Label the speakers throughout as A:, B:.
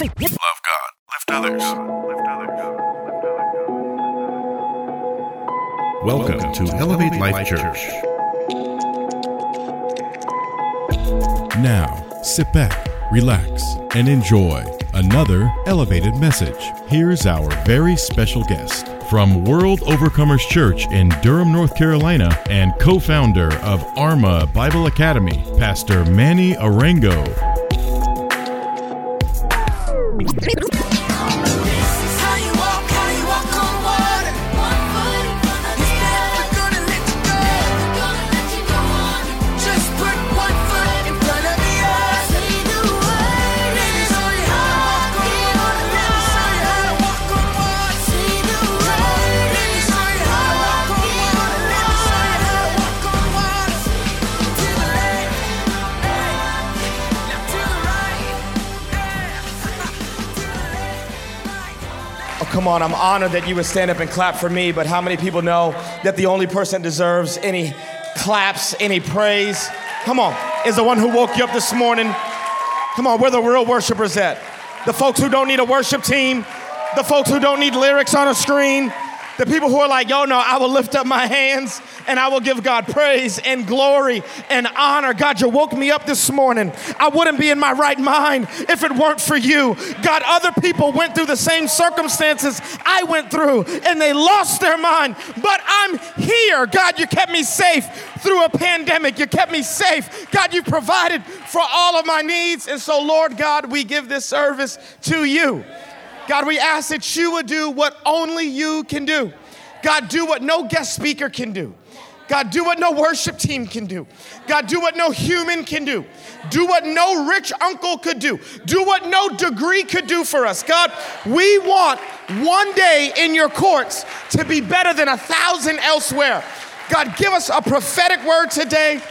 A: Love God. Lift others. Welcome to Elevate Life Church. Now, sit back, relax, and enjoy another elevated message. Here's our very special guest from World Overcomers Church in Durham, North Carolina, and co founder of Arma Bible Academy, Pastor Manny Arango.
B: I'm honored that you would stand up and clap for me, but how many people know that the only person that deserves any claps, any praise, come on, is the one who woke you up this morning? Come on, where the real worshipers at? The folks who don't need a worship team, the folks who don't need lyrics on a screen, the people who are like, yo, no, I will lift up my hands and I will give God praise and glory and honor. God, you woke me up this morning. I wouldn't be in my right mind if it weren't for you. God, other people went through the same circumstances I went through and they lost their mind, but I'm here. God, you kept me safe through a pandemic. You kept me safe. God, you provided for all of my needs. And so, Lord God, we give this service to you. God, we ask that you would do what only you can do. God, do what no guest speaker can do. God, do what no worship team can do. God, do what no human can do. Do what no rich uncle could do. Do what no degree could do for us. God, we want one day in your courts to be better than a thousand elsewhere. God, give us a prophetic word today.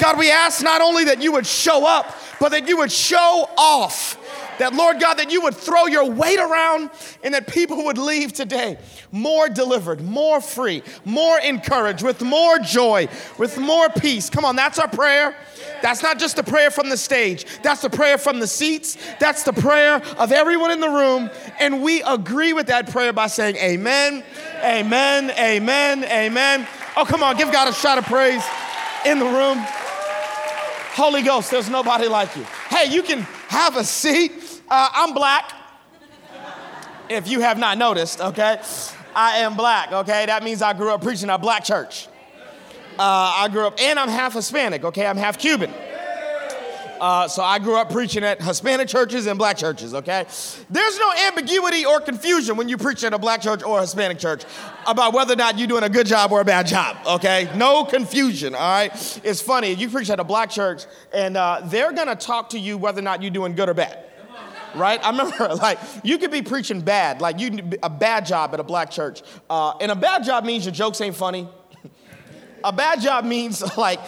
B: God, we ask not only that you would show up, but that you would show off. That, Lord God, that you would throw your weight around and that people would leave today more delivered, more free, more encouraged, with more joy, with more peace. Come on, that's our prayer. That's not just a prayer from the stage, that's the prayer from the seats, that's the prayer of everyone in the room. And we agree with that prayer by saying, Amen, Amen, Amen, Amen. Oh, come on, give God a shout of praise in the room. Holy Ghost, there's nobody like you. Hey, you can have a seat. Uh, I'm black. If you have not noticed, okay? I am black, okay? That means I grew up preaching a black church. Uh, I grew up, and I'm half Hispanic, okay? I'm half Cuban. Uh, so I grew up preaching at Hispanic churches and black churches, okay? There's no ambiguity or confusion when you preach at a black church or a Hispanic church about whether or not you're doing a good job or a bad job, okay? No confusion, all right? It's funny, you preach at a black church and uh, they're gonna talk to you whether or not you're doing good or bad. Right? I remember, like, you could be preaching bad, like you a bad job at a black church, uh, and a bad job means your jokes ain't funny, a bad job means like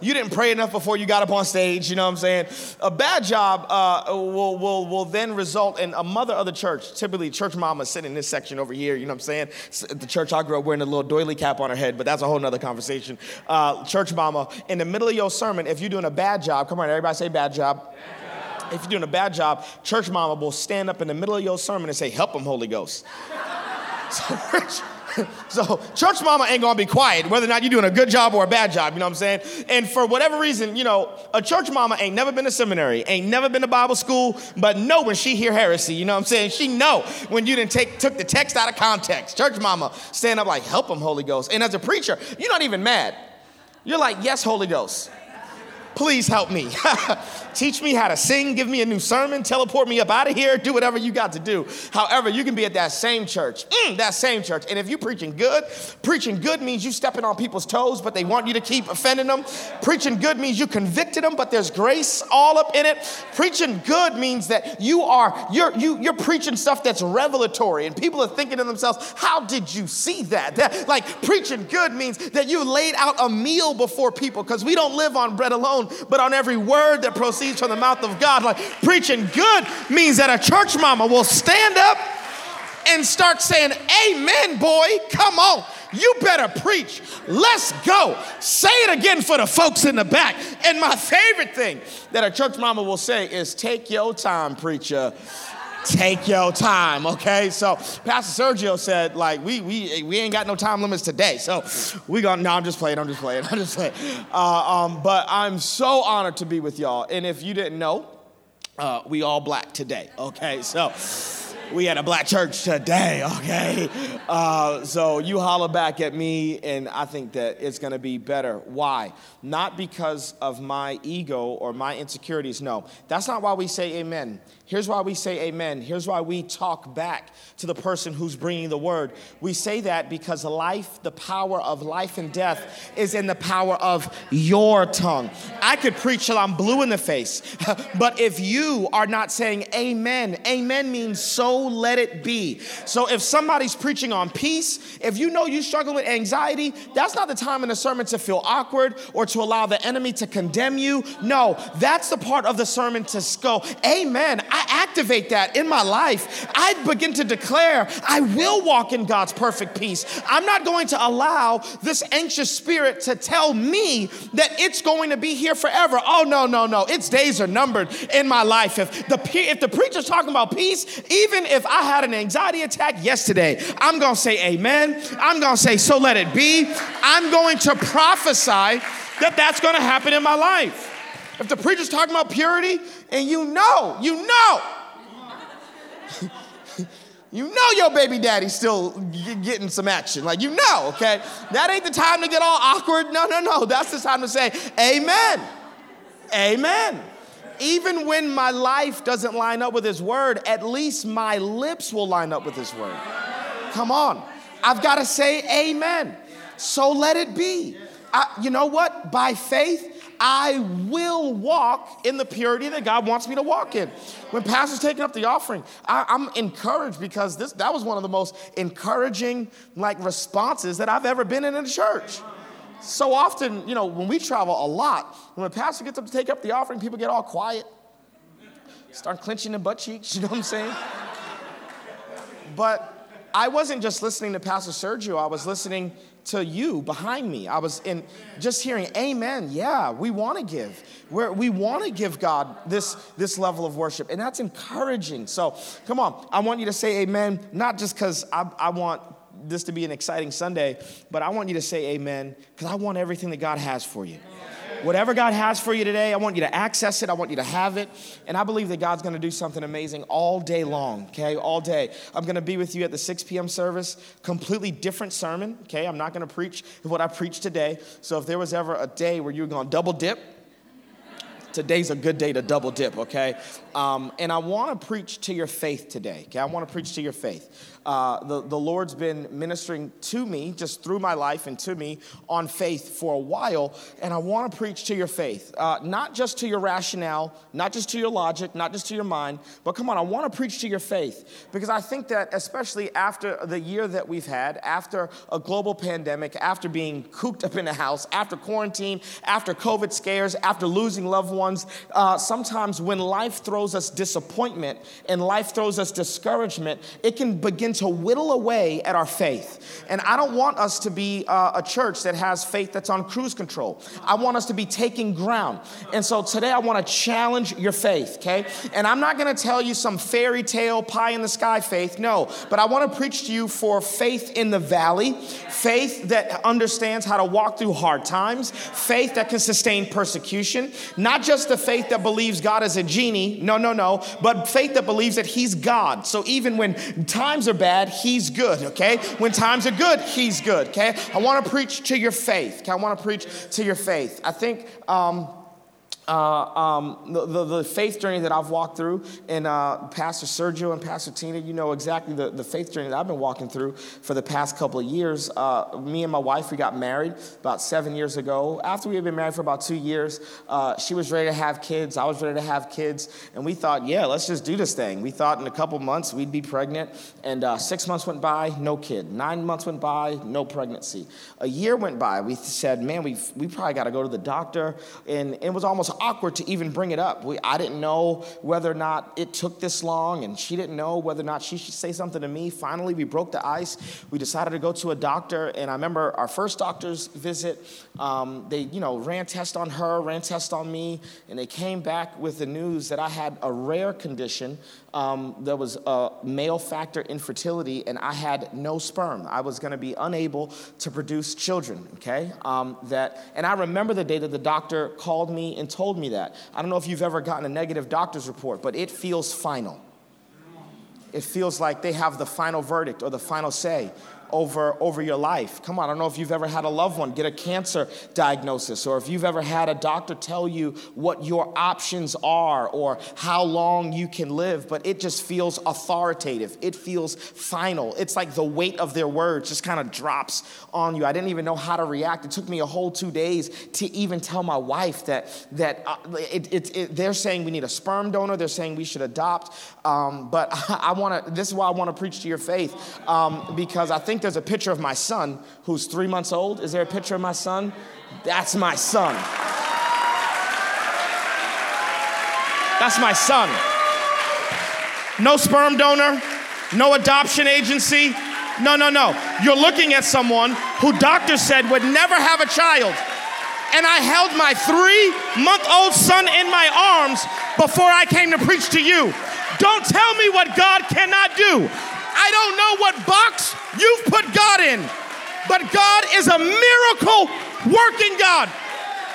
B: you didn't pray enough before you got up on stage, you know what I'm saying? A bad job uh, will, will, will then result in a mother of the church, typically church mama sitting in this section over here, you know what I'm saying? S- The church I grew up wearing a little doily cap on her head, but that's a whole nother conversation. Uh, church mama, in the middle of your sermon, if you're doing a bad job, come on, everybody say bad job. If you're doing a bad job, church mama will stand up in the middle of your sermon and say, Help them, Holy Ghost. So, so church mama ain't gonna be quiet whether or not you're doing a good job or a bad job, you know what I'm saying? And for whatever reason, you know, a church mama ain't never been to seminary, ain't never been to Bible school, but know when she hear heresy, you know what I'm saying? She know when you didn't take took the text out of context. Church mama stand up like, help them, Holy Ghost. And as a preacher, you're not even mad. You're like, yes, Holy Ghost. Please help me. Teach me how to sing, give me a new sermon, teleport me up out of here, do whatever you got to do. However, you can be at that same church, mm, that same church. And if you're preaching good, preaching good means you stepping on people's toes, but they want you to keep offending them. Preaching good means you convicted them, but there's grace all up in it. Preaching good means that you are, you're, you, you're preaching stuff that's revelatory, and people are thinking to themselves, how did you see that? that like preaching good means that you laid out a meal before people, because we don't live on bread alone, but on every word that proceeds from the mouth of God. Like preaching good means that a church mama will stand up and start saying, Amen, boy, come on. You better preach. Let's go. Say it again for the folks in the back. And my favorite thing that a church mama will say is, Take your time, preacher. Take your time, okay? So Pastor Sergio said, like, we we we ain't got no time limits today. So we gonna no, I'm just playing, I'm just playing, I'm just playing. Uh, um, but I'm so honored to be with y'all. And if you didn't know, uh, we all black today, okay? So we had a black church today, okay? Uh, so you holler back at me, and I think that it's gonna be better. Why? Not because of my ego or my insecurities, no. That's not why we say amen. Here's why we say amen. Here's why we talk back to the person who's bringing the word. We say that because life, the power of life and death, is in the power of your tongue. I could preach till I'm blue in the face, but if you are not saying amen, amen means so let it be. So if somebody's preaching on peace, if you know you struggle with anxiety, that's not the time in the sermon to feel awkward or to allow the enemy to condemn you. No, that's the part of the sermon to go, amen. Activate that in my life. I begin to declare, I will walk in God's perfect peace. I'm not going to allow this anxious spirit to tell me that it's going to be here forever. Oh, no, no, no. Its days are numbered in my life. If the, if the preacher's talking about peace, even if I had an anxiety attack yesterday, I'm going to say amen. I'm going to say, so let it be. I'm going to prophesy that that's going to happen in my life. If the preacher's talking about purity and you know, you know, you know your baby daddy's still getting some action. Like, you know, okay? That ain't the time to get all awkward. No, no, no. That's the time to say, Amen. Amen. Even when my life doesn't line up with His word, at least my lips will line up with His word. Come on. I've got to say amen. So let it be. I, you know what? By faith, I will walk in the purity that God wants me to walk in. When Pastor's taking up the offering, I, I'm encouraged because this that was one of the most encouraging like responses that I've ever been in in a church. So often, you know, when we travel a lot, when a pastor gets up to take up the offering, people get all quiet, start clenching their butt cheeks. You know what I'm saying? But I wasn't just listening to Pastor Sergio, I was listening to you behind me. I was in just hearing, Amen. Yeah, we want to give. We're, we want to give God this, this level of worship, and that's encouraging. So come on, I want you to say Amen, not just because I, I want this to be an exciting Sunday, but I want you to say Amen because I want everything that God has for you. Whatever God has for you today, I want you to access it. I want you to have it. And I believe that God's going to do something amazing all day long, okay? All day. I'm going to be with you at the 6 p.m. service. Completely different sermon, okay? I'm not going to preach what I preached today. So if there was ever a day where you were going to double dip, today's a good day to double dip, okay? Um, and I want to preach to your faith today, okay? I want to preach to your faith. Uh, the, the Lord's been ministering to me, just through my life and to me, on faith for a while, and I want to preach to your faith. Uh, not just to your rationale, not just to your logic, not just to your mind, but come on, I want to preach to your faith. Because I think that, especially after the year that we've had, after a global pandemic, after being cooped up in a house, after quarantine, after COVID scares, after losing loved ones, uh, sometimes when life throws us disappointment and life throws us discouragement, it can begin to whittle away at our faith. And I don't want us to be uh, a church that has faith that's on cruise control. I want us to be taking ground. And so today I want to challenge your faith, okay? And I'm not going to tell you some fairy tale pie in the sky faith, no, but I want to preach to you for faith in the valley, faith that understands how to walk through hard times, faith that can sustain persecution, not just the faith that believes God is a genie, no, no, no, but faith that believes that He's God. So even when times are bad, He's good, okay? When times are good, He's good, okay? I want to preach to your faith, okay? I want to preach to your faith. I think, um, uh, um, the, the, the, faith journey that I've walked through, and uh, Pastor Sergio and Pastor Tina, you know exactly the, the faith journey that I've been walking through for the past couple of years. Uh, me and my wife, we got married about seven years ago. After we had been married for about two years, uh, she was ready to have kids, I was ready to have kids, and we thought, yeah, let's just do this thing. We thought in a couple months we'd be pregnant, and uh, six months went by, no kid. Nine months went by, no pregnancy. A year went by, we said, man, we we probably got to go to the doctor, and it was almost awkward to even bring it up. We, I didn't know whether or not it took this long, and she didn't know whether or not she should say something to me. Finally, we broke the ice. We decided to go to a doctor, and I remember our first doctor's visit. Um, they, you know, ran tests on her, ran tests on me, and they came back with the news that I had a rare condition. Um, there was a male factor infertility, and I had no sperm. I was going to be unable to produce children. Okay, um, that, and I remember the day that the doctor called me and told me that. I don't know if you've ever gotten a negative doctor's report, but it feels final. It feels like they have the final verdict or the final say over, over your life. Come on, I don't know if you've ever had a loved one get a cancer diagnosis or if you've ever had a doctor tell you what your options are or how long you can live, but it just feels authoritative. It feels final. It's like the weight of their words just kind of drops on you. I didn't even know how to react. It took me a whole two days to even tell my wife that, that uh, it, it, it, they're saying we need a sperm donor, they're saying we should adopt. Um, but I, I want to, this is why I want to preach to your faith um, because I think there's a picture of my son who's three months old. Is there a picture of my son? That's my son. That's my son. No sperm donor, no adoption agency. No, no, no. You're looking at someone who doctors said would never have a child. And I held my three month old son in my arms before I came to preach to you. Don't tell me what God cannot do. I don't know what box you've put God in, but God is a miracle working God.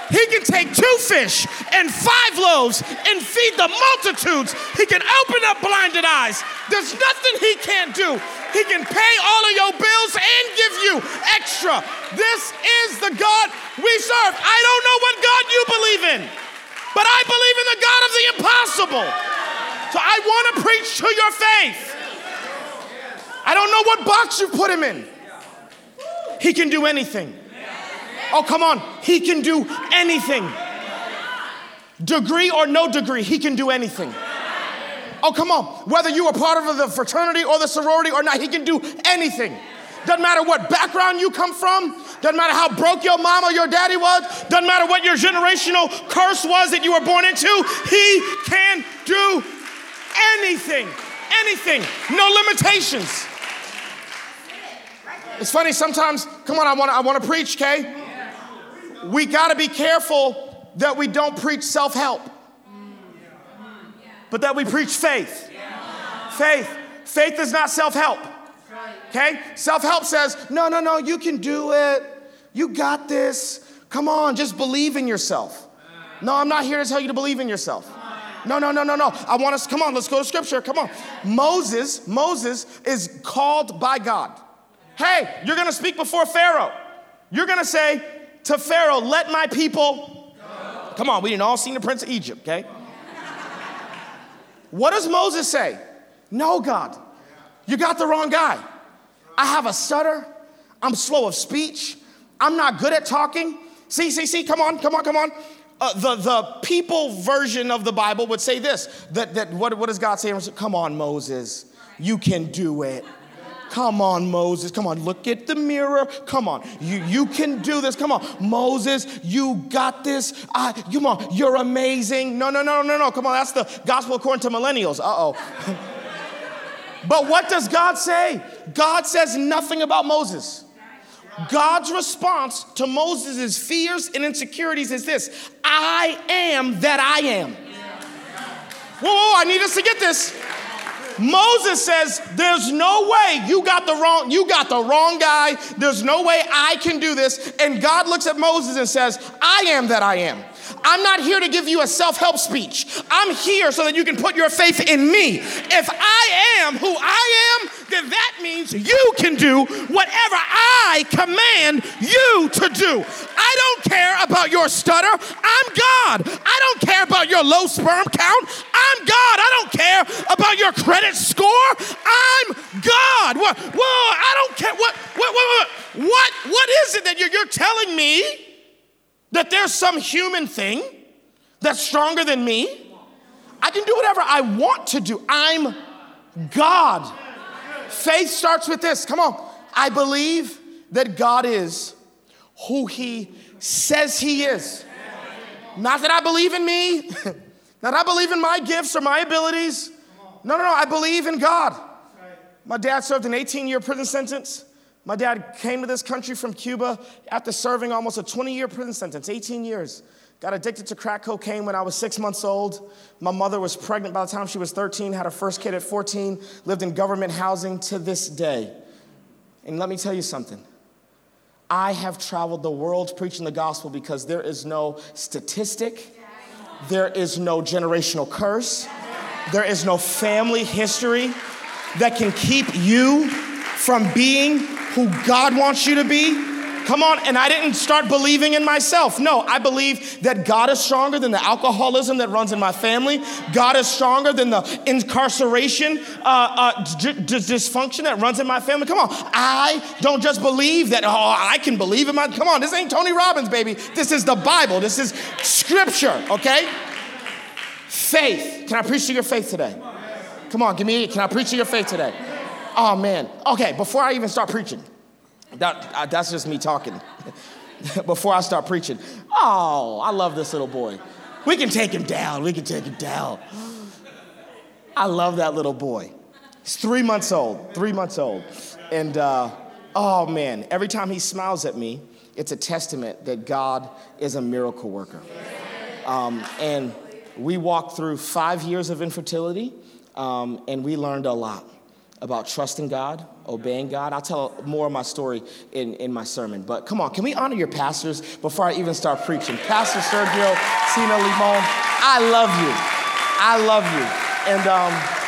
B: He can take two fish and five loaves and feed the multitudes. He can open up blinded eyes. There's nothing he can't do. He can pay all of your bills and give you extra. This is the God we serve. I don't know what God you believe in, but I believe in the God of the impossible. So I want to preach to your faith. I don't know what box you put him in. He can do anything. Oh, come on. He can do anything. Degree or no degree, he can do anything. Oh, come on. Whether you are part of the fraternity or the sorority or not, he can do anything. Doesn't matter what background you come from. Doesn't matter how broke your mama or your daddy was. Doesn't matter what your generational curse was that you were born into. He can do anything. Anything. No limitations. It's funny sometimes, come on, I want to I want to preach, okay? We got to be careful that we don't preach self-help. But that we preach faith. Faith. Faith is not self-help. Okay? Self-help says, "No, no, no, you can do it. You got this. Come on, just believe in yourself." No, I'm not here to tell you to believe in yourself. No, no, no, no, no. I want us, come on, let's go to scripture. Come on. Moses, Moses is called by God. Hey, you're gonna speak before Pharaoh. You're gonna say to Pharaoh, let my people. go. Come on, we didn't all seen the Prince of Egypt, okay? What does Moses say? No, God, you got the wrong guy. I have a stutter. I'm slow of speech. I'm not good at talking. See, see, see, come on, come on, come on. Uh, the, the people version of the Bible would say this that, that what, what does God say? Come on, Moses, you can do it. Come on, Moses. Come on, look at the mirror. Come on, you, you can do this. Come on, Moses, you got this. I, come on, you're amazing. No, no, no, no, no. Come on, that's the gospel according to millennials. Uh oh. but what does God say? God says nothing about Moses. God's response to Moses' fears and insecurities is this I am that I am. Whoa, whoa, I need us to get this. Moses says, There's no way you got the wrong, you got the wrong guy. There's no way I can do this. And God looks at Moses and says, I am that I am. I'm not here to give you a self help speech. I'm here so that you can put your faith in me. If I am who I am, then that means you can do whatever I command you to do. I don't care about your stutter. I'm God. I don't care about your low sperm count. I'm God. I don't care about your credit score. I'm God. What? Whoa, I don't care. What? What? What? What? What, what is it that you're, you're telling me? That there's some human thing that's stronger than me. I can do whatever I want to do. I'm God. Faith starts with this. Come on. I believe that God is who He says He is. Not that I believe in me, not that I believe in my gifts or my abilities. No, no, no, I believe in God. My dad served an 18 year prison sentence. My dad came to this country from Cuba after serving almost a 20 year prison sentence, 18 years. Got addicted to crack cocaine when I was six months old. My mother was pregnant by the time she was 13, had her first kid at 14, lived in government housing to this day. And let me tell you something. I have traveled the world preaching the gospel because there is no statistic, there is no generational curse, there is no family history that can keep you from being who God wants you to be. Come on, and I didn't start believing in myself. No, I believe that God is stronger than the alcoholism that runs in my family. God is stronger than the incarceration uh, uh, d- d- dysfunction that runs in my family. Come on, I don't just believe that, oh, I can believe in my, come on, this ain't Tony Robbins, baby. This is the Bible, this is scripture, okay? Faith. Can I preach to your faith today? Come on, give me, can I preach to your faith today? Oh, man. Okay, before I even start preaching, that, uh, that's just me talking. Before I start preaching, oh, I love this little boy. We can take him down. We can take him down. I love that little boy. He's three months old, three months old. And uh, oh man, every time he smiles at me, it's a testament that God is a miracle worker. Um, and we walked through five years of infertility, um, and we learned a lot about trusting God, obeying God. I'll tell more of my story in, in my sermon. But come on, can we honor your pastors before I even start preaching? Pastor Sergio, Tina Limon, I love you. I love you. And um,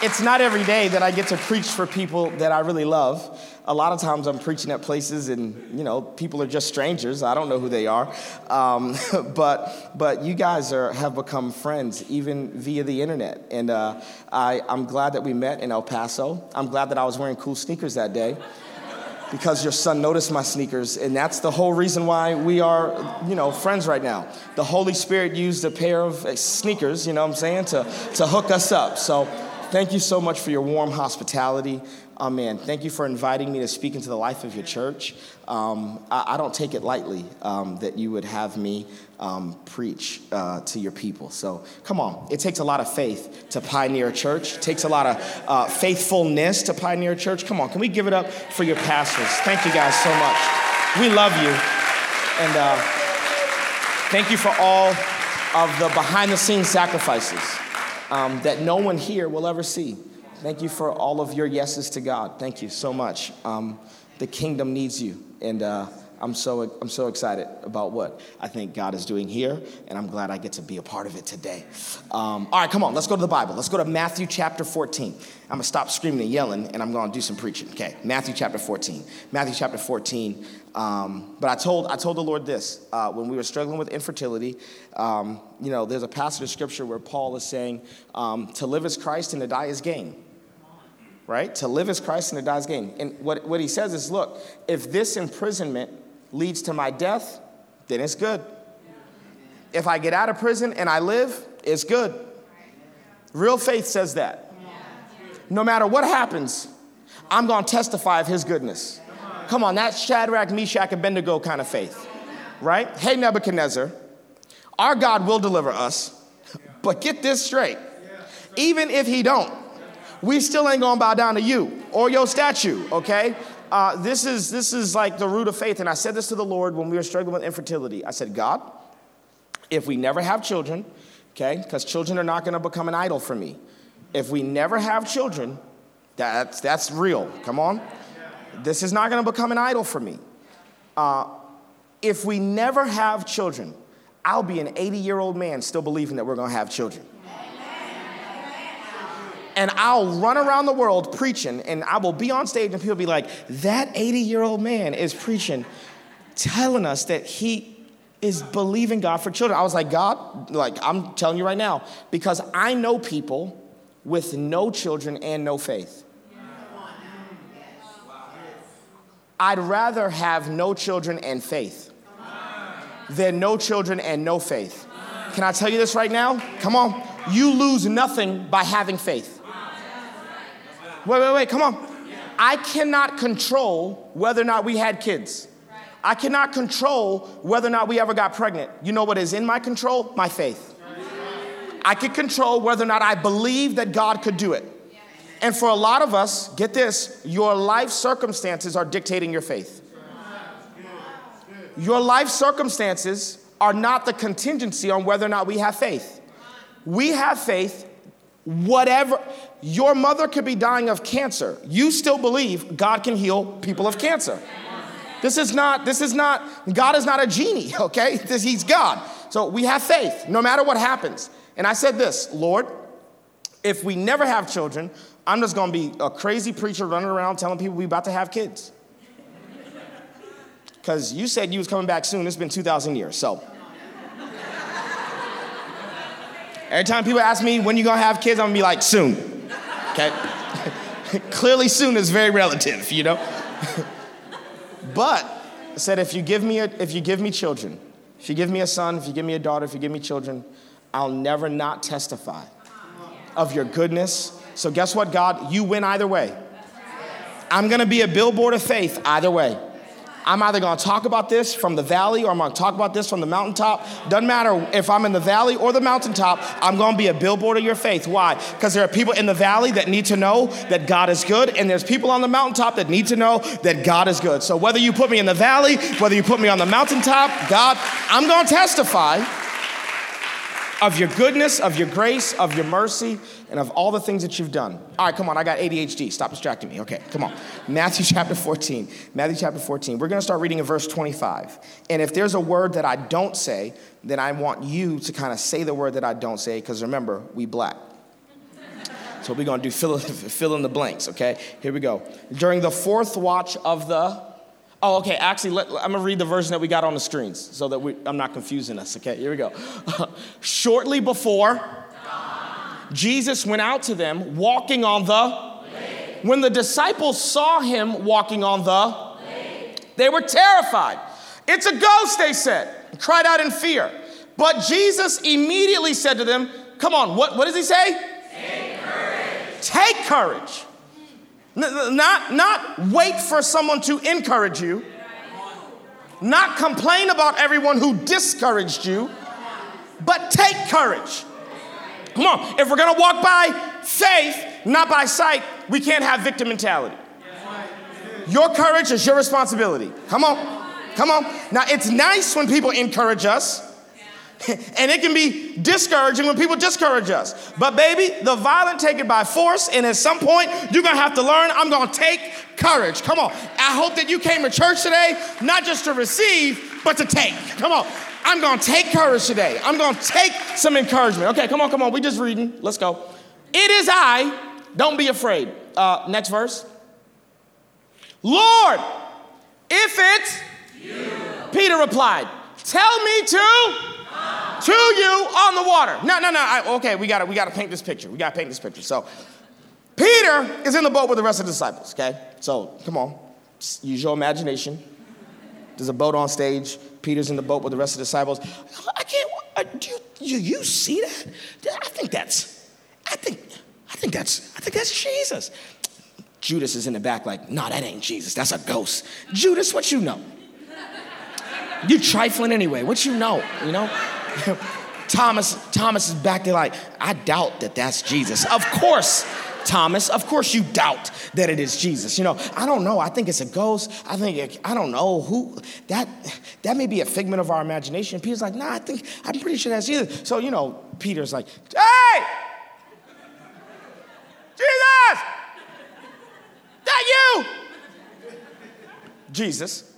B: it's not every day that I get to preach for people that I really love. A lot of times I'm preaching at places and, you know, people are just strangers. I don't know who they are. Um, but, but you guys are, have become friends, even via the internet. And uh, I, I'm glad that we met in El Paso. I'm glad that I was wearing cool sneakers that day because your son noticed my sneakers and that's the whole reason why we are you know friends right now the holy spirit used a pair of uh, sneakers you know what i'm saying to, to hook us up so thank you so much for your warm hospitality Amen. Thank you for inviting me to speak into the life of your church. Um, I, I, don't take it lightly um, that you would have me um, preach uh, to your people. So come on. It takes a lot of faith to pioneer a church. It takes a lot of uh, faithfulness to pioneer a church. Come on. Can we give it up for your pastors? Thank you guys so much. We love you. And uh, thank you for all of the behind the scenes sacrifices um, that no one here will ever see. Thank you for all of your yeses to God. Thank you so much. Um, the kingdom needs you, and uh, I'm so I'm so excited about what I think God is doing here, and I'm glad I get to be a part of it today. Um, all right, come on, let's go to the Bible. Let's go to Matthew chapter 14. I'm gonna stop screaming and yelling, and I'm gonna do some preaching. Okay, Matthew chapter 14. Matthew chapter 14. Um, but I told I told the Lord this uh, when we were struggling with infertility. Um, you know, there's a passage of scripture where Paul is saying, um, "To live is Christ, and to die is gain." right? To live as Christ and to die as gain. And what, what he says is look, if this imprisonment leads to my death, then it's good. If I get out of prison and I live, it's good. Real faith says that. No matter what happens, I'm going to testify of his goodness. Come on, that's Shadrach, Meshach, Abednego kind of faith, right? Hey, Nebuchadnezzar, our God will deliver us, but get this straight. Even if he don't, we still ain't gonna bow down to you or your statue, okay? Uh, this, is, this is like the root of faith. And I said this to the Lord when we were struggling with infertility. I said, God, if we never have children, okay, because children are not gonna become an idol for me. If we never have children, that's, that's real. Come on. This is not gonna become an idol for me. Uh, if we never have children, I'll be an 80 year old man still believing that we're gonna have children and I'll run around the world preaching, and I will be on stage, and people will be like, That 80 year old man is preaching, telling us that he is believing God for children. I was like, God, like, I'm telling you right now, because I know people with no children and no faith. I'd rather have no children and faith than no children and no faith. Can I tell you this right now? Come on. You lose nothing by having faith. Wait, wait, wait, come on. I cannot control whether or not we had kids. I cannot control whether or not we ever got pregnant. You know what is in my control? My faith. I can control whether or not I believe that God could do it. And for a lot of us, get this, your life circumstances are dictating your faith. Your life circumstances are not the contingency on whether or not we have faith. We have faith, whatever. Your mother could be dying of cancer. You still believe God can heal people of cancer. This is not, this is not, God is not a genie, okay? This, he's God. So we have faith no matter what happens. And I said this, Lord, if we never have children, I'm just gonna be a crazy preacher running around telling people we about to have kids. Because you said you was coming back soon. It's been 2,000 years, so. Every time people ask me when you gonna have kids, I'm gonna be like, soon. Okay? Clearly, soon is very relative, you know? but I said, if you give me a, if you give me children, if you give me a son, if you give me a daughter, if you give me children, I'll never not testify of your goodness. So guess what, God? You win either way. I'm gonna be a billboard of faith either way. I'm either gonna talk about this from the valley or I'm gonna talk about this from the mountaintop. Doesn't matter if I'm in the valley or the mountaintop, I'm gonna be a billboard of your faith. Why? Because there are people in the valley that need to know that God is good, and there's people on the mountaintop that need to know that God is good. So whether you put me in the valley, whether you put me on the mountaintop, God, I'm gonna testify of your goodness, of your grace, of your mercy, and of all the things that you've done. All right, come on, I got ADHD. Stop distracting me. Okay, come on. Matthew chapter 14. Matthew chapter 14. We're going to start reading in verse 25. And if there's a word that I don't say, then I want you to kind of say the word that I don't say, because remember, we black. So we're going to do fill, fill in the blanks, okay? Here we go. During the fourth watch of the Oh, okay. Actually, let, I'm gonna read the version that we got on the screens so that we, I'm not confusing us. Okay, here we go. Shortly before, Jesus went out to them walking on the. When the disciples saw him walking on the, they were terrified. It's a ghost, they said, and cried out in fear. But Jesus immediately said to them, Come on, what, what does he say? Take courage. Take courage. Not, not wait for someone to encourage you, not complain about everyone who discouraged you, but take courage. Come on, if we're gonna walk by faith, not by sight, we can't have victim mentality. Your courage is your responsibility. Come on, come on. Now, it's nice when people encourage us. And it can be discouraging when people discourage us. But baby, the violent take it by force, and at some point, you're gonna have to learn, I'm gonna take courage. Come on. I hope that you came to church today, not just to receive, but to take. Come on. I'm gonna take courage today. I'm gonna take some encouragement. Okay, come on, come on. We just reading. Let's go. It is I. Don't be afraid. Uh, next verse. Lord, if it's you. Peter replied, Tell me to to you on the water. No, no, no. I, okay, we got to we got to paint this picture. We got to paint this picture. So, Peter is in the boat with the rest of the disciples. Okay, so come on, Just use your imagination. There's a boat on stage. Peter's in the boat with the rest of the disciples. I can't. Do you, do you see that? I think that's. I think. I think that's. I think that's Jesus. Judas is in the back, like, no, that ain't Jesus. That's a ghost. Judas, what you know? You trifling anyway. What you know? You know? Thomas, Thomas is back there like, I doubt that that's Jesus. Of course, Thomas, of course you doubt that it is Jesus. You know, I don't know. I think it's a ghost. I think it, I don't know who that that may be a figment of our imagination. Peter's like, nah, I think I'm pretty sure that's Jesus. So you know, Peter's like, hey, Jesus, that you? Jesus.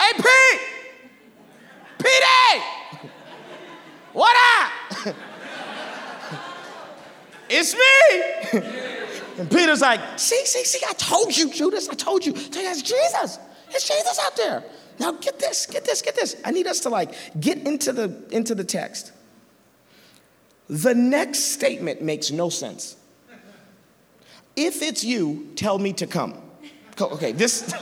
B: Hey, Pete, Pete, what up? it's me. and Peter's like, see, see, see, I told you, Judas, I told you. It's Jesus. It's Jesus out there. Now get this, get this, get this. I need us to like get into the into the text. The next statement makes no sense. If it's you, tell me to come. Okay, this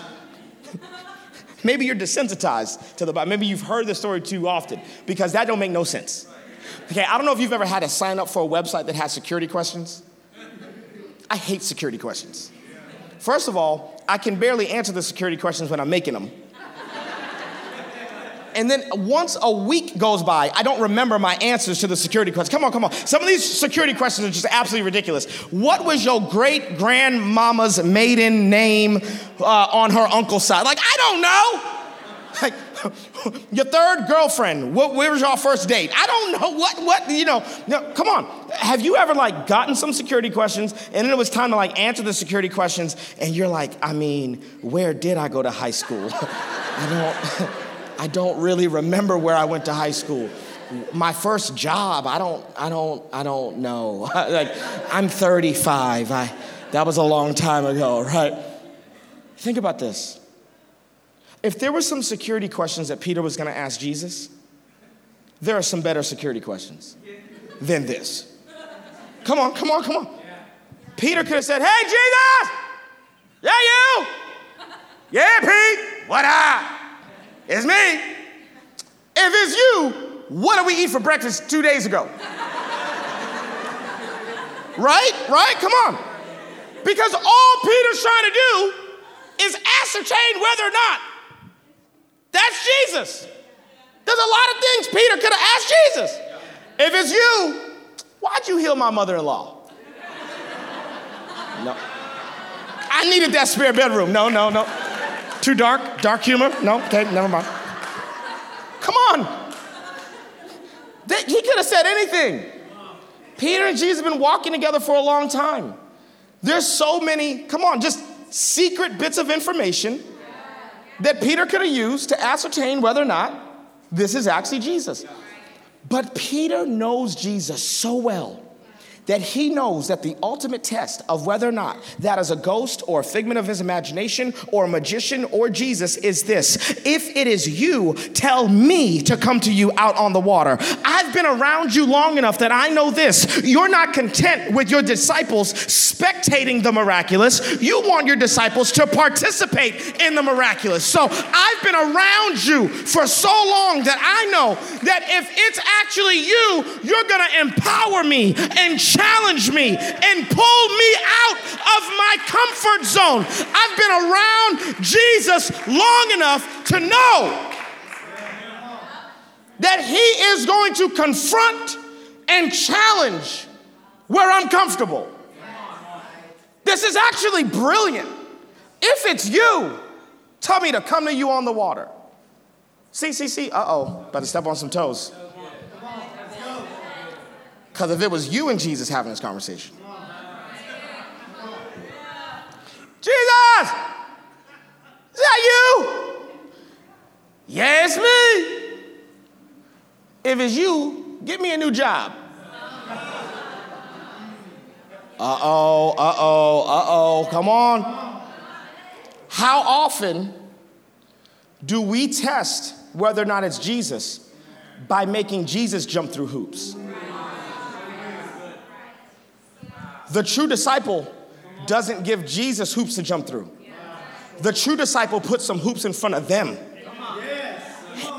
B: maybe you're desensitized to the Bible. Maybe you've heard the story too often because that don't make no sense. Okay, I don't know if you've ever had to sign up for a website that has security questions. I hate security questions. First of all, I can barely answer the security questions when I'm making them. And then once a week goes by, I don't remember my answers to the security questions. Come on, come on. Some of these security questions are just absolutely ridiculous. What was your great grandmama's maiden name uh, on her uncle's side? Like, I don't know. Like, your third girlfriend, what, where was your first date? I don't know what, what, you know, no, come on. Have you ever like gotten some security questions and then it was time to like answer the security questions and you're like, I mean, where did I go to high school? I don't, I don't really remember where I went to high school. My first job, I don't, I don't, I don't know. like, I'm 35. I, that was a long time ago, right? Think about this. If there were some security questions that Peter was going to ask Jesus, there are some better security questions than this. Come on, come on, come on. Peter could have said, Hey, Jesus! Yeah, you! Yeah, Pete! What up? It's me. If it's you, what did we eat for breakfast two days ago? right? Right? Come on. Because all Peter's trying to do is ascertain whether or not that's Jesus. There's a lot of things Peter could have asked Jesus. If it's you, why'd you heal my mother in law? No. I needed that spare bedroom. No, no, no. Too dark? Dark humor? No? Okay, never mind. Come on. He could have said anything. Peter and Jesus have been walking together for a long time. There's so many, come on, just secret bits of information that Peter could have used to ascertain whether or not this is actually Jesus. But Peter knows Jesus so well that he knows that the ultimate test of whether or not that is a ghost or a figment of his imagination or a magician or Jesus is this if it is you, tell me to come to you out on the water. I've been around you long enough that I know this. You're not content with your disciples spectating the miraculous, you want your disciples to participate in the miraculous. So I've been around you for so long that I know that if it's actually you, you're gonna empower me and challenge me and pull me out of my comfort zone. I've been around Jesus long enough to know that He is going to confront and challenge where I'm comfortable. This is actually brilliant. If it's you, tell me to come to you on the water. See, see, see, uh oh, about to step on some toes. Because if it was you and Jesus having this conversation, Jesus, is that you? Yeah, me. If it's you, get me a new job. Uh oh, uh oh, uh oh, come on. How often do we test whether or not it's Jesus by making Jesus jump through hoops? The true disciple doesn't give Jesus hoops to jump through. The true disciple puts some hoops in front of them.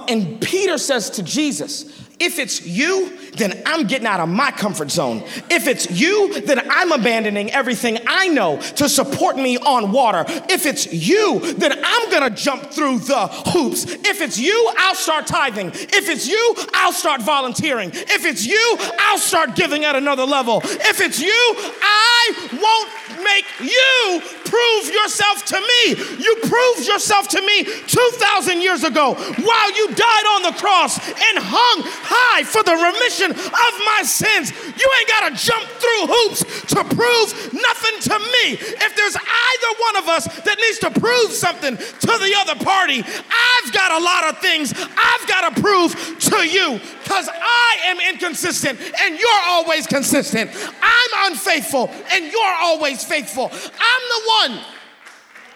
B: And Peter says to Jesus, if it's you, then I'm getting out of my comfort zone. If it's you, then I'm abandoning everything I know to support me on water. If it's you, then I'm gonna jump through the hoops. If it's you, I'll start tithing. If it's you, I'll start volunteering. If it's you, I'll start giving at another level. If it's you, I won't make you prove yourself to me. You proved yourself to me 2,000 years ago while you died on the cross and hung high for the remission of my sins. You ain't got to jump through hoops to prove nothing to me. If there's either one of us that needs to prove something to the other party, I've got a lot of things I've got to prove to you because I am inconsistent and you're always consistent. I'm unfaithful and you're always faithful. I'm the one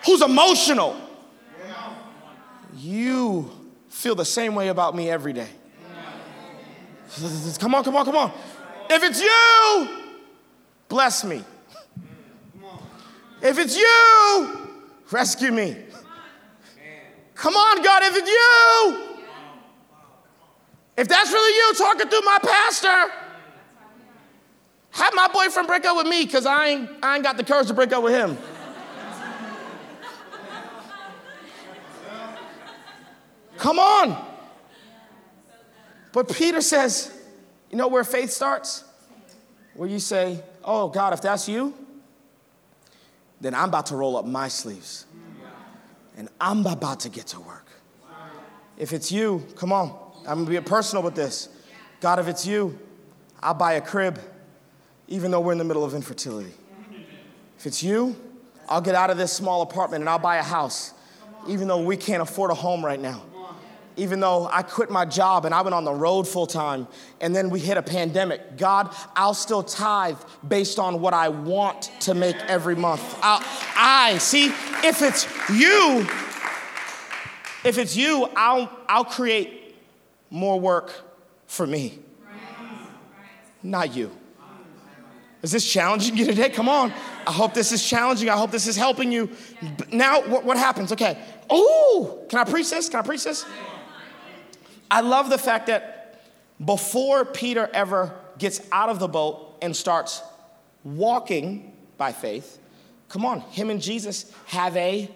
B: who's emotional. You feel the same way about me every day. Come on, come on, come on. If it's you, bless me. If it's you, rescue me. Come on, God, if it's you. If that's really you talking through my pastor, have my boyfriend break up with me because I ain't, I ain't got the courage to break up with him. Come on. But Peter says, you know where faith starts? Where you say, oh, God, if that's you, then I'm about to roll up my sleeves and I'm about to get to work. If it's you, come on, I'm gonna be personal with this. God, if it's you, I'll buy a crib, even though we're in the middle of infertility. If it's you, I'll get out of this small apartment and I'll buy a house, even though we can't afford a home right now. Even though I quit my job and I went on the road full time and then we hit a pandemic, God, I'll still tithe based on what I want to make every month. I'll, I, see, if it's you, if it's you, I'll, I'll create more work for me, not you. Is this challenging you today? Come on. I hope this is challenging. I hope this is helping you. Now, what, what happens? Okay. Oh, can I preach this? Can I preach this? I love the fact that before Peter ever gets out of the boat and starts walking by faith, come on, him and Jesus have a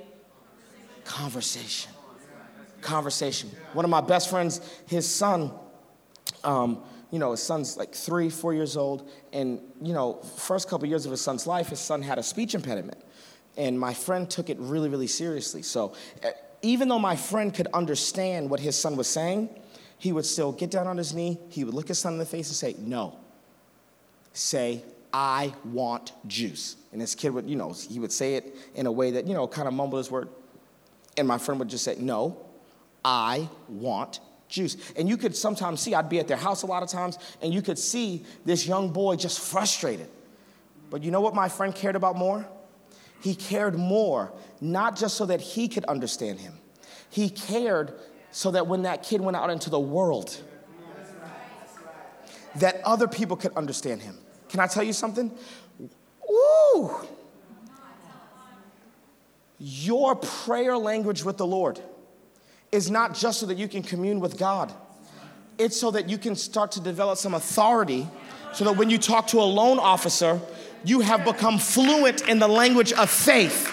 B: conversation. Conversation. One of my best friends, his son, um, you know, his son's like three, four years old, and you know, first couple years of his son's life, his son had a speech impediment, and my friend took it really, really seriously. So, eh, even though my friend could understand what his son was saying, he would still get down on his knee. He would look his son in the face and say, "No." Say, "I want juice," and his kid would, you know, he would say it in a way that you know, kind of mumble his word, and my friend would just say, "No." I want juice. And you could sometimes see, I'd be at their house a lot of times, and you could see this young boy just frustrated. But you know what my friend cared about more? He cared more, not just so that he could understand him, he cared so that when that kid went out into the world, that other people could understand him. Can I tell you something? Ooh. Your prayer language with the Lord is not just so that you can commune with God, it's so that you can start to develop some authority so that when you talk to a loan officer, you have become fluent in the language of faith.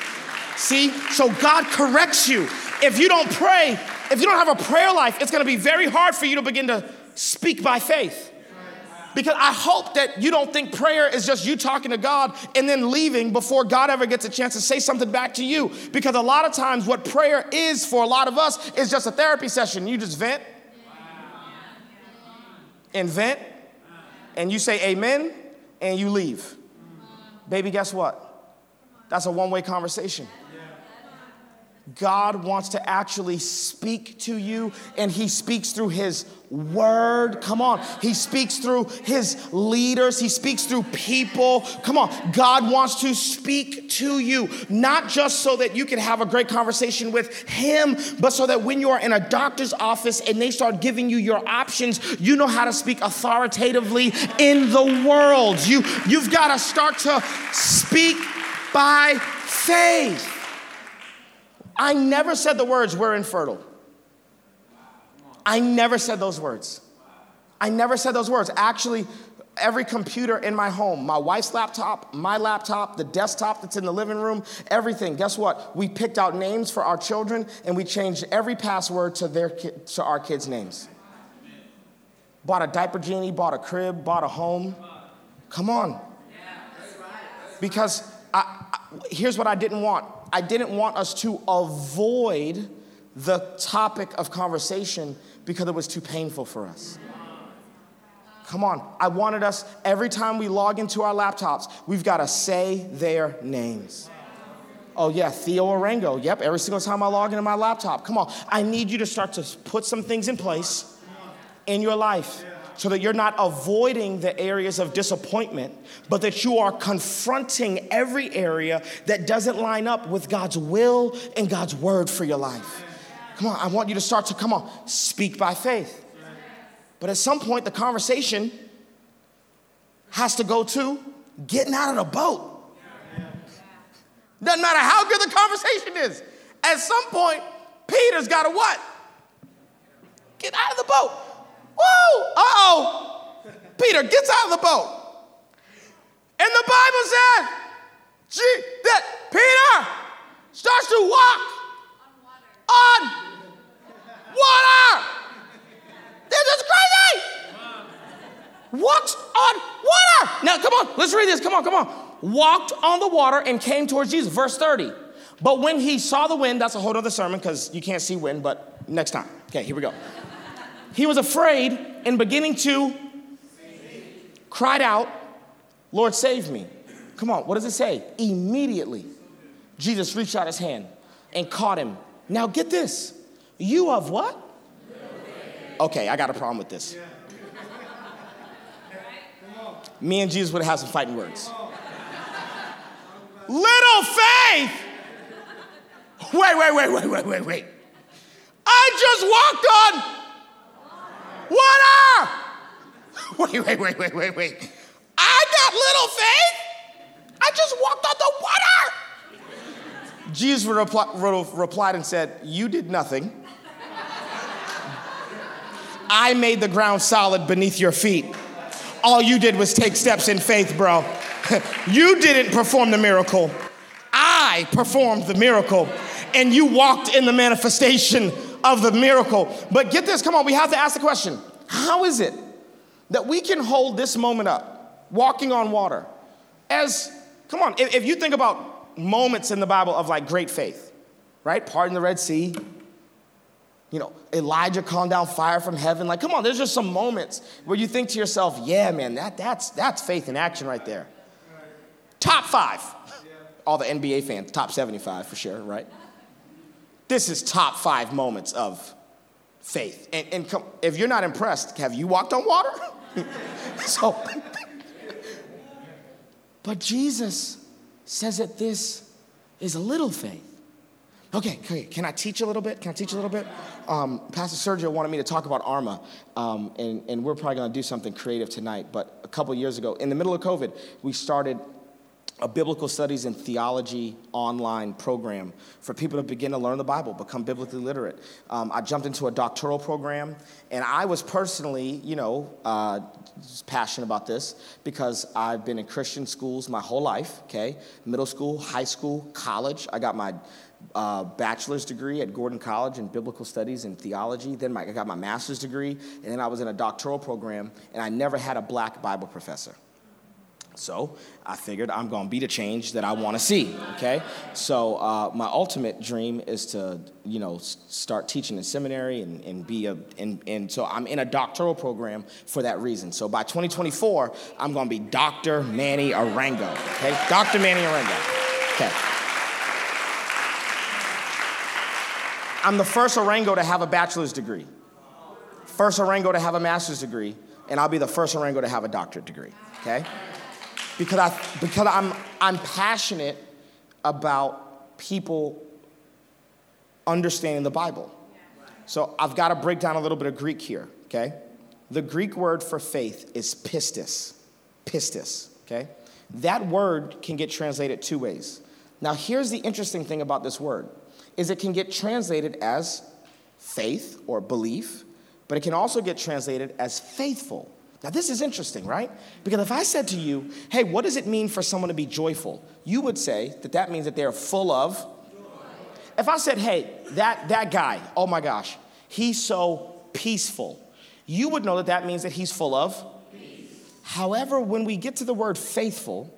B: See? So God corrects you. If you don't pray, if you don't have a prayer life, it's gonna be very hard for you to begin to speak by faith. Because I hope that you don't think prayer is just you talking to God and then leaving before God ever gets a chance to say something back to you. Because a lot of times, what prayer is for a lot of us is just a therapy session. You just vent and vent, and you say amen, and you leave. Baby, guess what? That's a one way conversation. God wants to actually speak to you, and He speaks through His word. Come on. He speaks through His leaders, He speaks through people. Come on. God wants to speak to you, not just so that you can have a great conversation with Him, but so that when you are in a doctor's office and they start giving you your options, you know how to speak authoritatively in the world. You, you've got to start to speak by faith. I never said the words, we're infertile. I never said those words. I never said those words. Actually, every computer in my home, my wife's laptop, my laptop, the desktop that's in the living room, everything. Guess what? We picked out names for our children and we changed every password to their ki- to our kids' names. Bought a diaper genie, bought a crib, bought a home. Come on. Because I, I, here's what I didn't want. I didn't want us to avoid the topic of conversation because it was too painful for us. Come on. I wanted us, every time we log into our laptops, we've got to say their names. Oh, yeah, Theo Arango. Yep, every single time I log into my laptop. Come on. I need you to start to put some things in place in your life so that you're not avoiding the areas of disappointment, but that you are confronting every area that doesn't line up with God's will and God's word for your life. Come on, I want you to start to come on, speak by faith. But at some point, the conversation has to go to getting out of the boat. Doesn't matter how good the conversation is. At some point, Peter's got to what? Get out of the boat. Woo! Uh oh! Peter gets out of the boat. And the Bible says gee, that Peter starts to walk on water. On water. This is crazy. Walks on water. Now, come on, let's read this. Come on, come on. Walked on the water and came towards Jesus. Verse 30. But when he saw the wind, that's a whole other sermon because you can't see wind, but next time. Okay, here we go. He was afraid and beginning to cried out, Lord, save me. Come on, what does it say? Immediately, Jesus reached out his hand and caught him. Now get this. You of what? Okay, I got a problem with this. Me and Jesus would have had some fighting words. Little faith. Wait, wait, wait, wait, wait, wait, wait. I just walked on water. Wait, wait, wait, wait, wait, wait. I got little faith. I just walked on the water. Jesus repli- replied and said, You did nothing. I made the ground solid beneath your feet. All you did was take steps in faith, bro. you didn't perform the miracle. I performed the miracle. And you walked in the manifestation of the miracle. But get this, come on, we have to ask the question how is it that we can hold this moment up, walking on water, as, come on, if, if you think about moments in the Bible of like great faith, right? Pardon the Red Sea, you know, Elijah calmed down fire from heaven. Like, come on, there's just some moments where you think to yourself, yeah, man, that, that's, that's faith in action right there. Top five. All the NBA fans, top 75 for sure, right? This is top five moments of faith. And, and come, if you're not impressed, have you walked on water? so, but Jesus says that this is a little faith. Okay, okay, can I teach a little bit? Can I teach a little bit? Um, Pastor Sergio wanted me to talk about Arma, um, and, and we're probably gonna do something creative tonight. But a couple years ago, in the middle of COVID, we started a biblical studies and theology online program for people to begin to learn the Bible, become biblically literate. Um, I jumped into a doctoral program, and I was personally, you know, uh, passionate about this because I've been in Christian schools my whole life, okay? Middle school, high school, college. I got my uh, bachelor's degree at Gordon College in biblical studies and theology. Then my, I got my master's degree, and then I was in a doctoral program, and I never had a black Bible professor. So I figured I'm to be the change that I want to see. Okay. So uh, my ultimate dream is to, you know, s- start teaching in seminary and, and be a, and, and so I'm in a doctoral program for that reason. So by 2024, I'm to be Dr. Manny Arango. Okay. Dr. Manny Arango. Okay. I'm the first Arango to have a bachelor's degree, first Arango to have a master's degree, and I'll be the first Arango to have a doctorate degree. Okay because, I, because I'm, I'm passionate about people understanding the Bible. So I've got to break down a little bit of Greek here, okay? The Greek word for faith is pistis. Pistis, okay? That word can get translated two ways. Now here's the interesting thing about this word is it can get translated as faith or belief, but it can also get translated as faithful. Now, this is interesting, right? Because if I said to you, hey, what does it mean for someone to be joyful? You would say that that means that they're full of. If I said, hey, that, that guy, oh my gosh, he's so peaceful, you would know that that means that he's full of. However, when we get to the word faithful,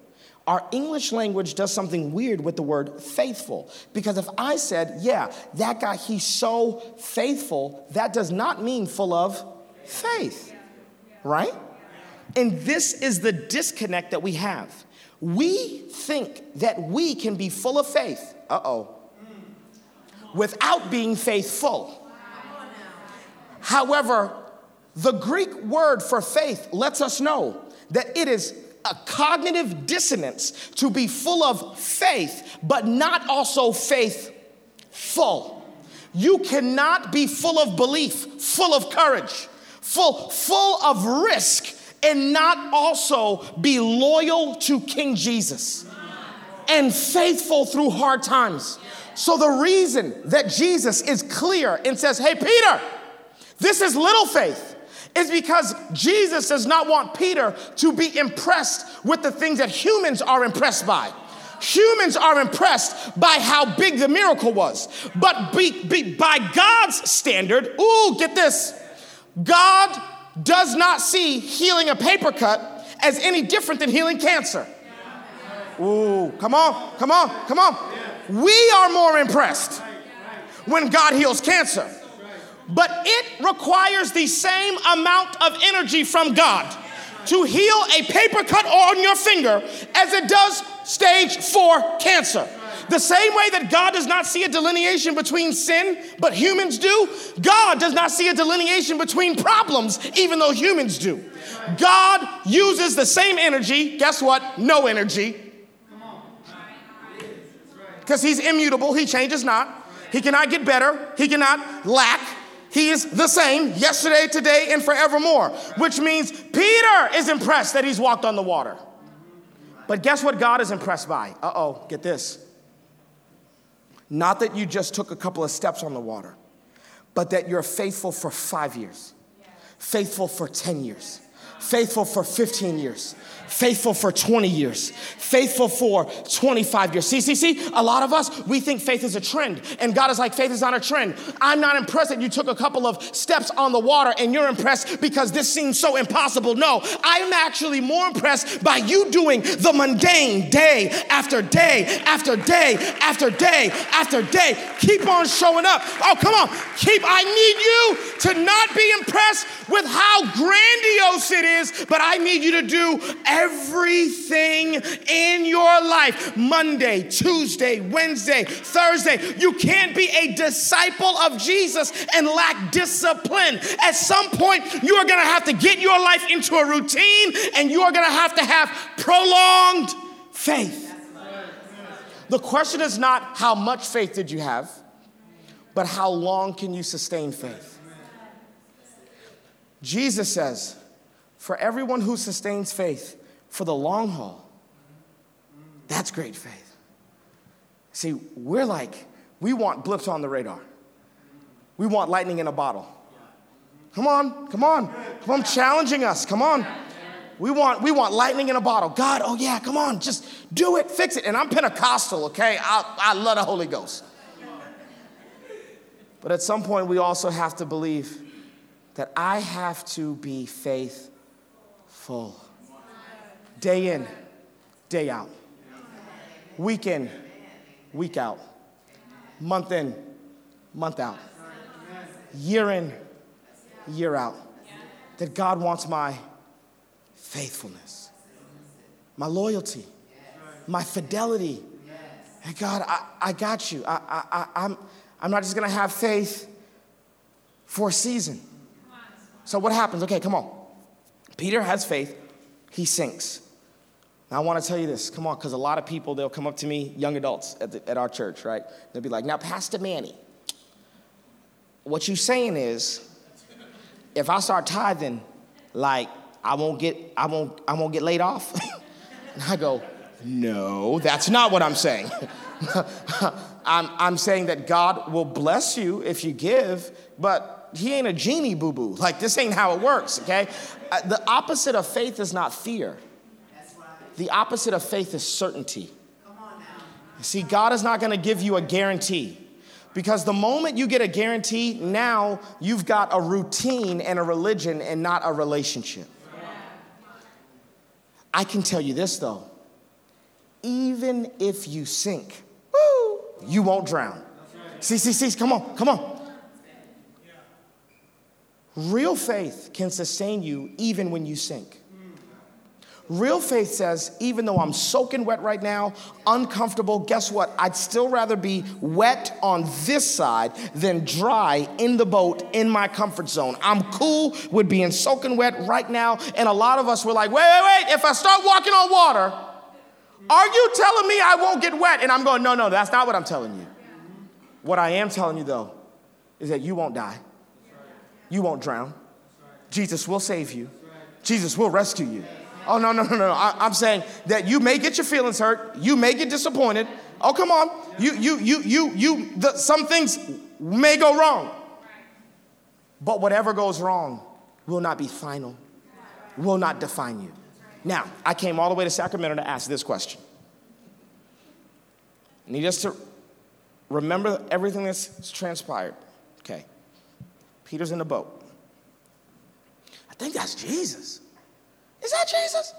B: our English language does something weird with the word faithful. Because if I said, yeah, that guy, he's so faithful, that does not mean full of faith right? And this is the disconnect that we have. We think that we can be full of faith, uh oh, without being faithful. However, the Greek word for faith lets us know that it is a cognitive dissonance to be full of faith, but not also faithful. You cannot be full of belief, full of courage, full, full of risk, and not also be loyal to King Jesus and faithful through hard times. So, the reason that Jesus is clear and says, Hey, Peter, this is little faith, is because Jesus does not want Peter to be impressed with the things that humans are impressed by. Humans are impressed by how big the miracle was. But be, be, by God's standard, ooh, get this God does not see healing a paper cut as any different than healing cancer. Ooh, come on, come on, come on. We are more impressed when God heals cancer. But it requires the same amount of energy from God to heal a paper cut on your finger as it does stage four cancer. The same way that God does not see a delineation between sin, but humans do, God does not see a delineation between problems, even though humans do. God uses the same energy, guess what? No energy. Because he's immutable, he changes not. He cannot get better, he cannot lack. He is the same yesterday, today, and forevermore, which means Peter is impressed that he's walked on the water. But guess what God is impressed by? Uh oh, get this. Not that you just took a couple of steps on the water, but that you're faithful for five years, faithful for 10 years, faithful for 15 years, faithful for 20 years, faithful for 25 years. See, see, see, a lot of us, we think faith is a trend, and God is like, faith is not a trend. I'm not impressed that you took a couple of steps on the water and you're impressed because this seems so impossible. No, I'm actually more impressed by you doing the mundane day after day after day after day after day. Keep on showing up. Oh, come on. Keep, I need you to not be impressed with how grandiose it is, but I need you to do everything in your life Monday, Tuesday, Wednesday, Thursday. You can't be a disciple of Jesus and lack discipline. At some point, you are going to have to get your life into a routine and you are going to have to have prolonged faith. The question is not how much faith did you have, but how long can you sustain faith? Jesus says, for everyone who sustains faith for the long haul, that's great faith. See, we're like, we want blips on the radar. We want lightning in a bottle. Come on, come on. Come on, challenging us. Come on. We want, we want lightning in a bottle. God, oh yeah, come on, just do it, fix it. And I'm Pentecostal, okay? I, I love the Holy Ghost. But at some point, we also have to believe that I have to be faithful. Day in, day out. Week in, week out. Month in, month out. Year in, year out. That God wants my faithfulness, my loyalty, my fidelity. God, I, I got you. I, I, I, I'm, I'm not just gonna have faith for a season. So what happens? Okay, come on. Peter has faith, he sinks. Now I want to tell you this, come on, because a lot of people they'll come up to me, young adults at, the, at our church, right? They'll be like, "Now, Pastor Manny, what you saying is, if I start tithing, like I won't get, I won't, I won't get laid off." and I go, "No, that's not what I'm saying." I'm, I'm saying that God will bless you if you give, but He ain't a genie, boo boo. Like, this ain't how it works, okay? Uh, the opposite of faith is not fear, the opposite of faith is certainty. See, God is not gonna give you a guarantee. Because the moment you get a guarantee, now you've got a routine and a religion and not a relationship. I can tell you this though even if you sink, woo, you won't drown. See, see, see, come on, come on. Real faith can sustain you even when you sink. Real faith says, even though I'm soaking wet right now, uncomfortable, guess what? I'd still rather be wet on this side than dry in the boat in my comfort zone. I'm cool with being soaking wet right now. And a lot of us were like, wait, wait, wait, if I start walking on water, are you telling me I won't get wet? And I'm going, no, no, that's not what I'm telling you. What I am telling you, though, is that you won't die, you won't drown. Jesus will save you, Jesus will rescue you. Oh, no, no, no, no. I, I'm saying that you may get your feelings hurt, you may get disappointed. Oh, come on. You, you, you, you, you, the, some things may go wrong. But whatever goes wrong will not be final, will not define you. Now, I came all the way to Sacramento to ask this question. I need us to remember everything that's transpired. Okay. Peter's in the boat. I think that's Jesus. Is that Jesus?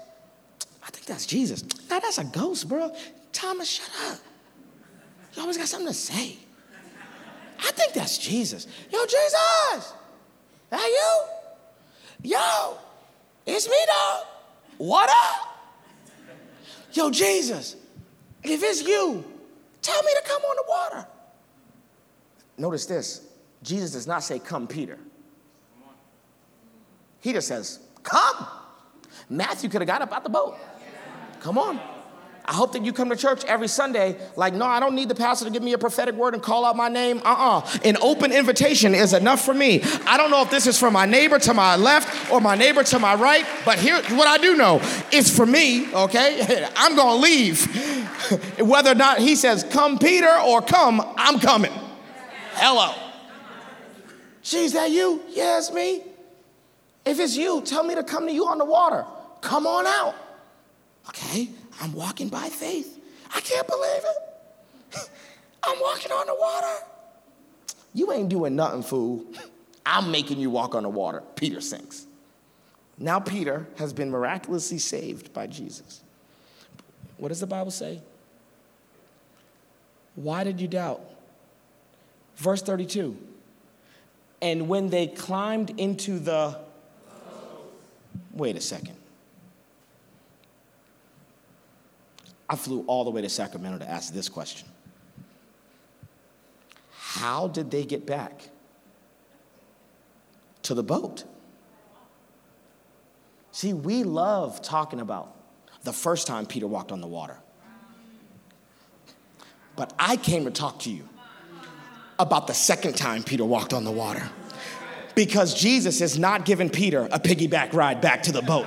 B: I think that's Jesus. Nah, that's a ghost, bro. Thomas, shut up. You always got something to say. I think that's Jesus. Yo, Jesus, that you? Yo, it's me, dog. What up? Yo, Jesus, if it's you, tell me to come on the water. Notice this Jesus does not say, Come, Peter. He just says, Come. Matthew could have got up out the boat. Come on. I hope that you come to church every Sunday like, no, I don't need the pastor to give me a prophetic word and call out my name. Uh uh An open invitation is enough for me. I don't know if this is for my neighbor to my left or my neighbor to my right, but here's what I do know it's for me, okay? I'm gonna leave. Whether or not he says, come, Peter, or come, I'm coming. Hello. Geez, that you? Yeah, it's me. If it's you, tell me to come to you on the water. Come on out. Okay, I'm walking by faith. I can't believe it. I'm walking on the water. You ain't doing nothing, fool. I'm making you walk on the water. Peter sinks. Now, Peter has been miraculously saved by Jesus. What does the Bible say? Why did you doubt? Verse 32. And when they climbed into the. Wait a second. I flew all the way to Sacramento to ask this question How did they get back to the boat? See, we love talking about the first time Peter walked on the water. But I came to talk to you about the second time Peter walked on the water. Because Jesus is not giving Peter a piggyback ride back to the boat.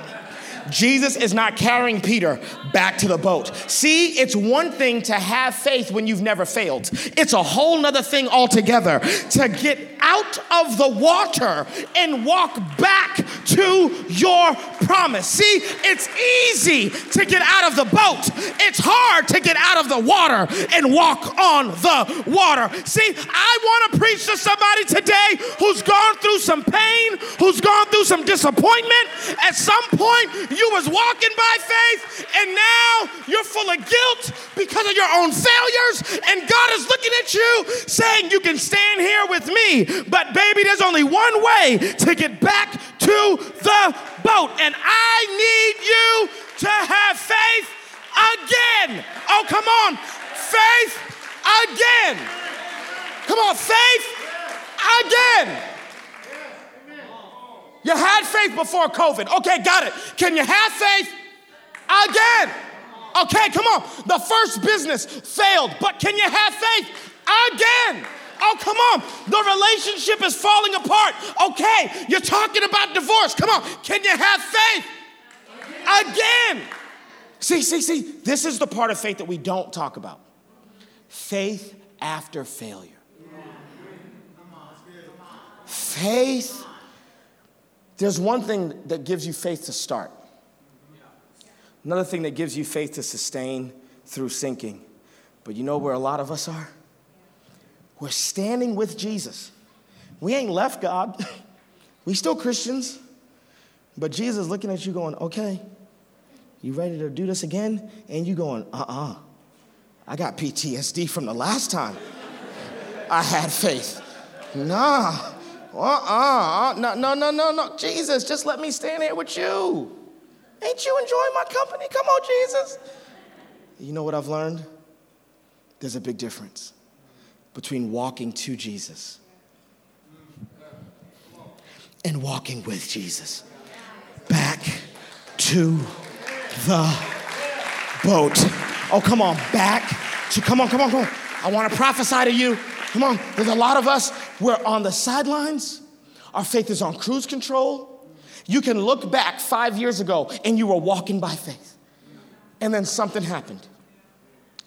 B: Jesus is not carrying Peter back to the boat. See, it's one thing to have faith when you've never failed. It's a whole nother thing altogether to get out of the water and walk back to your promise. See, it's easy to get out of the boat. It's hard to get out of the water and walk on the water. See, I want to preach to somebody today who's gone through some pain, who's gone through some disappointment. At some point, you was walking by faith and now you're full of guilt because of your own failures and God is looking at you saying you can stand here with me but baby there's only one way to get back to the boat and I need you to have faith again. Oh come on. Faith again. Come on faith again you had faith before COVID. Okay, got it. Can you have faith again? Okay, come on. The first business failed, but can you have faith again? Oh, come on. The relationship is falling apart. Okay, you're talking about divorce. Come on. Can you have faith again? See, see, see, this is the part of faith that we don't talk about faith after failure. Faith there's one thing that gives you faith to start, another thing that gives you faith to sustain through sinking. But you know where a lot of us are? We're standing with Jesus. We ain't left God. We still Christians. But Jesus looking at you going, okay, you ready to do this again? And you going, uh-uh. I got PTSD from the last time I had faith. Nah. Uh-uh. No, no, no, no, no. Jesus, just let me stand here with you. Ain't you enjoying my company? Come on, Jesus. You know what I've learned? There's a big difference between walking to Jesus and walking with Jesus. Back to the boat. Oh, come on, back to, come on, come on, come on. I want to prophesy to you. Come on, there's a lot of us, we're on the sidelines. Our faith is on cruise control. You can look back five years ago and you were walking by faith. And then something happened.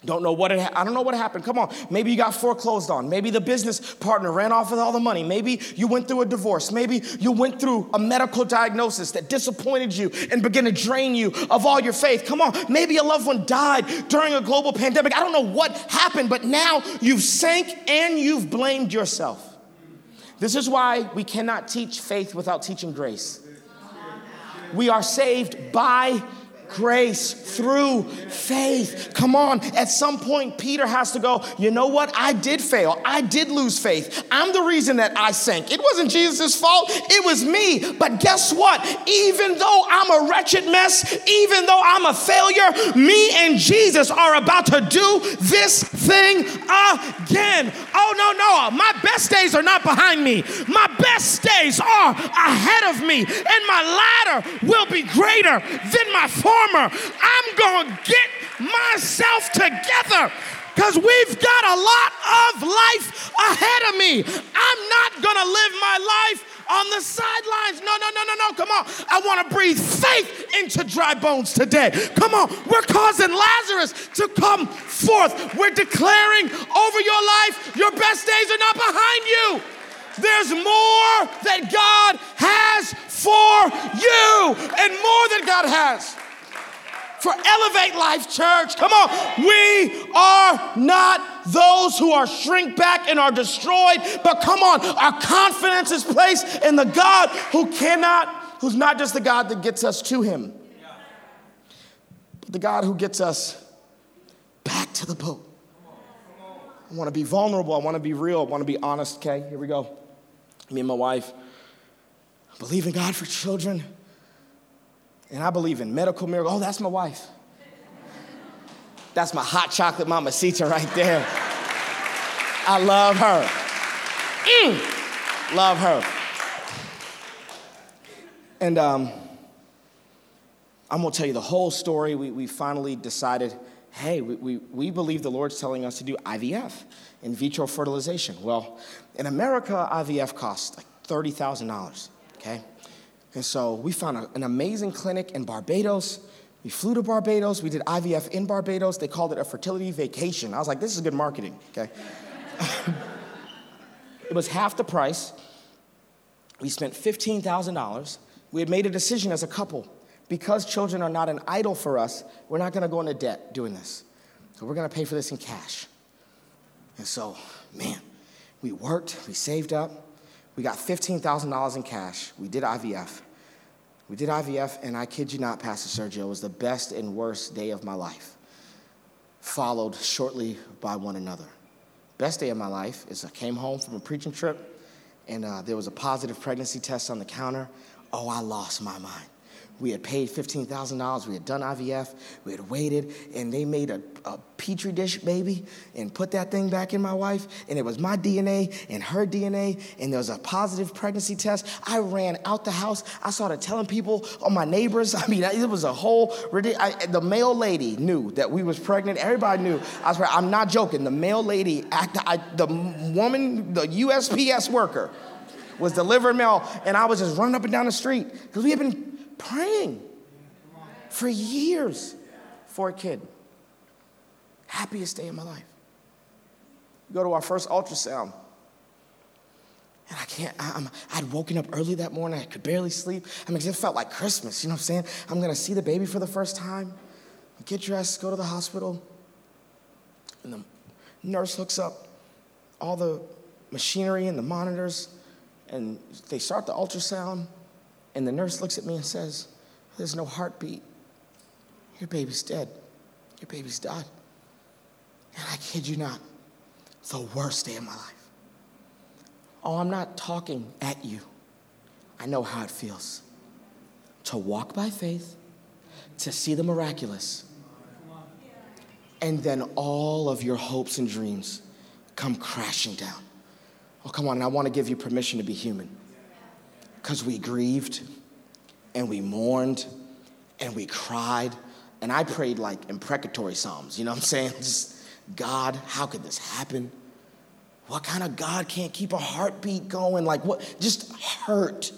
B: Don't know what it ha- I don't know what happened. Come on. Maybe you got foreclosed on. Maybe the business partner ran off with all the money. Maybe you went through a divorce. Maybe you went through a medical diagnosis that disappointed you and began to drain you of all your faith. Come on. Maybe a loved one died during a global pandemic. I don't know what happened, but now you've sank and you've blamed yourself. This is why we cannot teach faith without teaching grace. We are saved by grace through faith. Come on. At some point, Peter has to go, you know what? I did fail. I did lose faith. I'm the reason that I sank. It wasn't Jesus' fault, it was me. But guess what? Even though I'm a wretched mess, even though I'm a failure, me and Jesus are about to do this thing again. Oh, no, no. My best days are not behind me. My best days are ahead of me, and my latter will be greater than my former. I'm going to get myself together because we've got a lot of life ahead of me. I'm not going to live my life on the sidelines. No, no, no, no, no. Come on. I want to breathe faith into dry bones today. Come on. We're causing Lazarus to come forth. We're declaring over your life, your best days are not behind you. There's more that God has for you and more that God has for Elevate Life Church. Come on. We are not those who are shrink back and are destroyed, but come on. Our confidence is placed in the God who cannot, who's not just the God that gets us to Him, but the God who gets us back to the boat. I want to be vulnerable. I want to be real. I want to be honest. Okay, here we go. Me and my wife believe in God for children. And I believe in medical miracles. Oh, that's my wife. That's my hot chocolate mamacita right there. I love her. Mm, love her. And um, I'm gonna tell you the whole story. We, we finally decided hey, we, we, we believe the Lord's telling us to do IVF, in vitro fertilization. Well, in America, IVF costs like $30,000, okay? And so we found a- an amazing clinic in Barbados. We flew to Barbados. We did IVF in Barbados. They called it a fertility vacation. I was like, this is good marketing, okay? it was half the price. We spent $15,000. We had made a decision as a couple. Because children are not an idol for us, we're not gonna go into debt doing this. So we're gonna pay for this in cash. And so, man, we worked, we saved up, we got $15,000 in cash. We did IVF. We did IVF, and I kid you not, Pastor Sergio, it was the best and worst day of my life, followed shortly by one another. Best day of my life is I came home from a preaching trip, and uh, there was a positive pregnancy test on the counter. Oh, I lost my mind. We had paid $15,000. We had done IVF. We had waited, and they made a, a petri dish baby and put that thing back in my wife. And it was my DNA and her DNA, and there was a positive pregnancy test. I ran out the house. I started telling people, oh, my neighbors. I mean, it was a whole. The mail lady knew that we was pregnant. Everybody knew. I swear, I'm not joking. The mail lady, act, I, the woman, the USPS worker, was delivering mail, and I was just running up and down the street because we had been praying for years for a kid. Happiest day of my life. Go to our first ultrasound. And I can't, I, I'm, I'd woken up early that morning. I could barely sleep. I mean, it felt like Christmas, you know what I'm saying? I'm gonna see the baby for the first time, get dressed, go to the hospital. And the nurse hooks up all the machinery and the monitors, and they start the ultrasound. And the nurse looks at me and says, There's no heartbeat. Your baby's dead. Your baby's died. And I kid you not, the worst day of my life. Oh, I'm not talking at you. I know how it feels to walk by faith, to see the miraculous, and then all of your hopes and dreams come crashing down. Oh, come on, and I want to give you permission to be human because we grieved and we mourned and we cried. And I prayed like imprecatory psalms, you know what I'm saying? Just, God, how could this happen? What kind of God can't keep a heartbeat going? Like, what? Just hurt,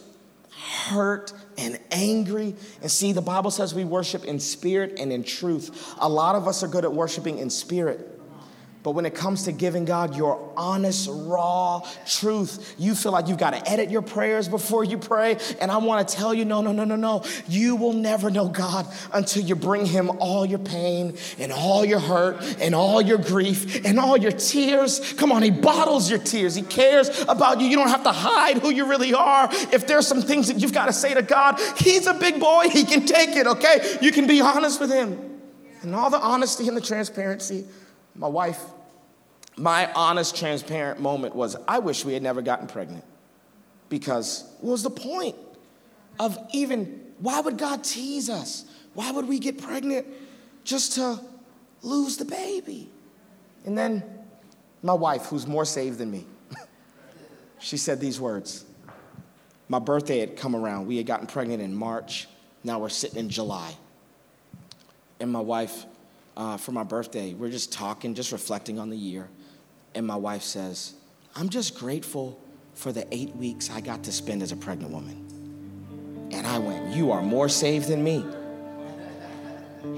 B: hurt and angry. And see, the Bible says we worship in spirit and in truth. A lot of us are good at worshiping in spirit, But when it comes to giving God your honest, raw truth, you feel like you've got to edit your prayers before you pray. And I want to tell you no, no, no, no, no. You will never know God until you bring Him all your pain and all your hurt and all your grief and all your tears. Come on, He bottles your tears. He cares about you. You don't have to hide who you really are. If there's some things that you've got to say to God, He's a big boy. He can take it, okay? You can be honest with Him. And all the honesty and the transparency. My wife, my honest, transparent moment was I wish we had never gotten pregnant. Because what was the point of even, why would God tease us? Why would we get pregnant just to lose the baby? And then my wife, who's more saved than me, she said these words. My birthday had come around. We had gotten pregnant in March. Now we're sitting in July and my wife uh, for my birthday. We're just talking, just reflecting on the year. And my wife says, I'm just grateful for the eight weeks I got to spend as a pregnant woman. And I went, You are more saved than me.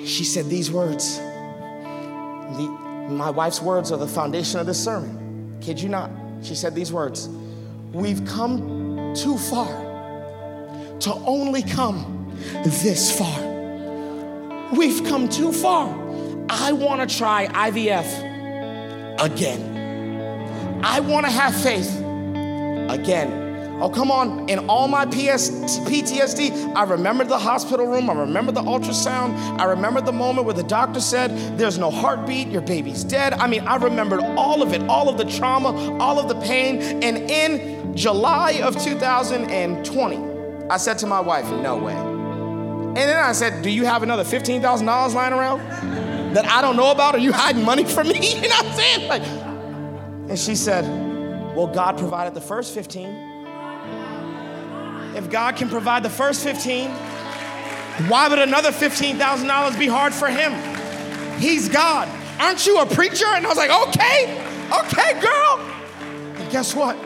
B: She said these words. The, my wife's words are the foundation of this sermon. Kid you not. She said these words We've come too far to only come this far. We've come too far. I want to try IVF again. I want to have faith again. Oh, come on. In all my PS, PTSD, I remember the hospital room. I remember the ultrasound. I remember the moment where the doctor said, There's no heartbeat, your baby's dead. I mean, I remembered all of it, all of the trauma, all of the pain. And in July of 2020, I said to my wife, No way. And then I said, Do you have another $15,000 lying around that I don't know about? Are you hiding money from me? You know what I'm saying? Like, and she said, Well, God provided the first 15. If God can provide the first 15, why would another $15,000 be hard for him? He's God. Aren't you a preacher? And I was like, Okay, okay, girl. And guess what?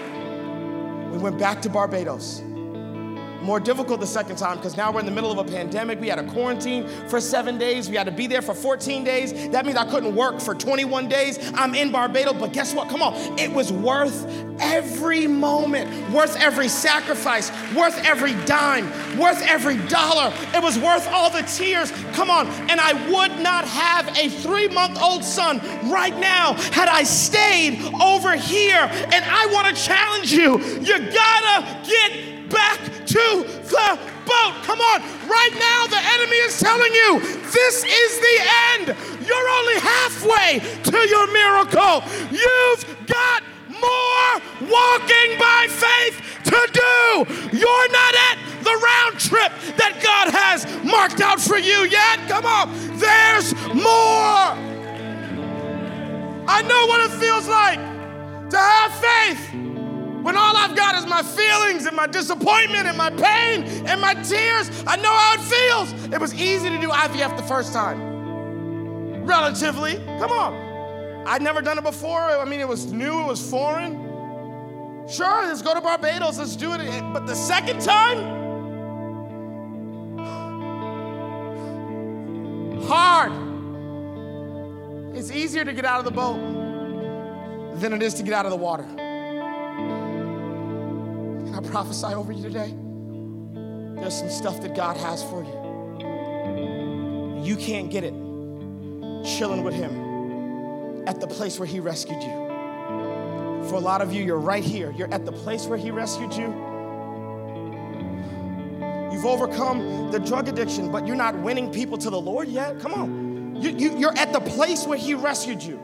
B: We went back to Barbados more difficult the second time because now we're in the middle of a pandemic. We had a quarantine for seven days. We had to be there for 14 days. That means I couldn't work for 21 days. I'm in Barbados, but guess what? Come on. It was worth every moment, worth every sacrifice, worth every dime, worth every dollar. It was worth all the tears. Come on. And I would not have a three month old son right now had I stayed over here. And I want to challenge you. You gotta get back to the boat. Come on. Right now, the enemy is telling you this is the end. You're only halfway to your miracle. You've got more walking by faith to do. You're not at the round trip that God has marked out for you yet. Come on. There's more. I know what it feels like to have faith when all I've got is my feelings and my disappointment and my pain and my tears, I know how it feels. It was easy to do IVF the first time. Relatively. Come on. I'd never done it before. I mean, it was new, it was foreign. Sure, let's go to Barbados, let's do it. But the second time, hard. It's easier to get out of the boat than it is to get out of the water. I prophesy over you today. There's some stuff that God has for you. You can't get it chilling with Him at the place where He rescued you. For a lot of you, you're right here. You're at the place where He rescued you. You've overcome the drug addiction, but you're not winning people to the Lord yet. Come on. You, you, you're at the place where He rescued you.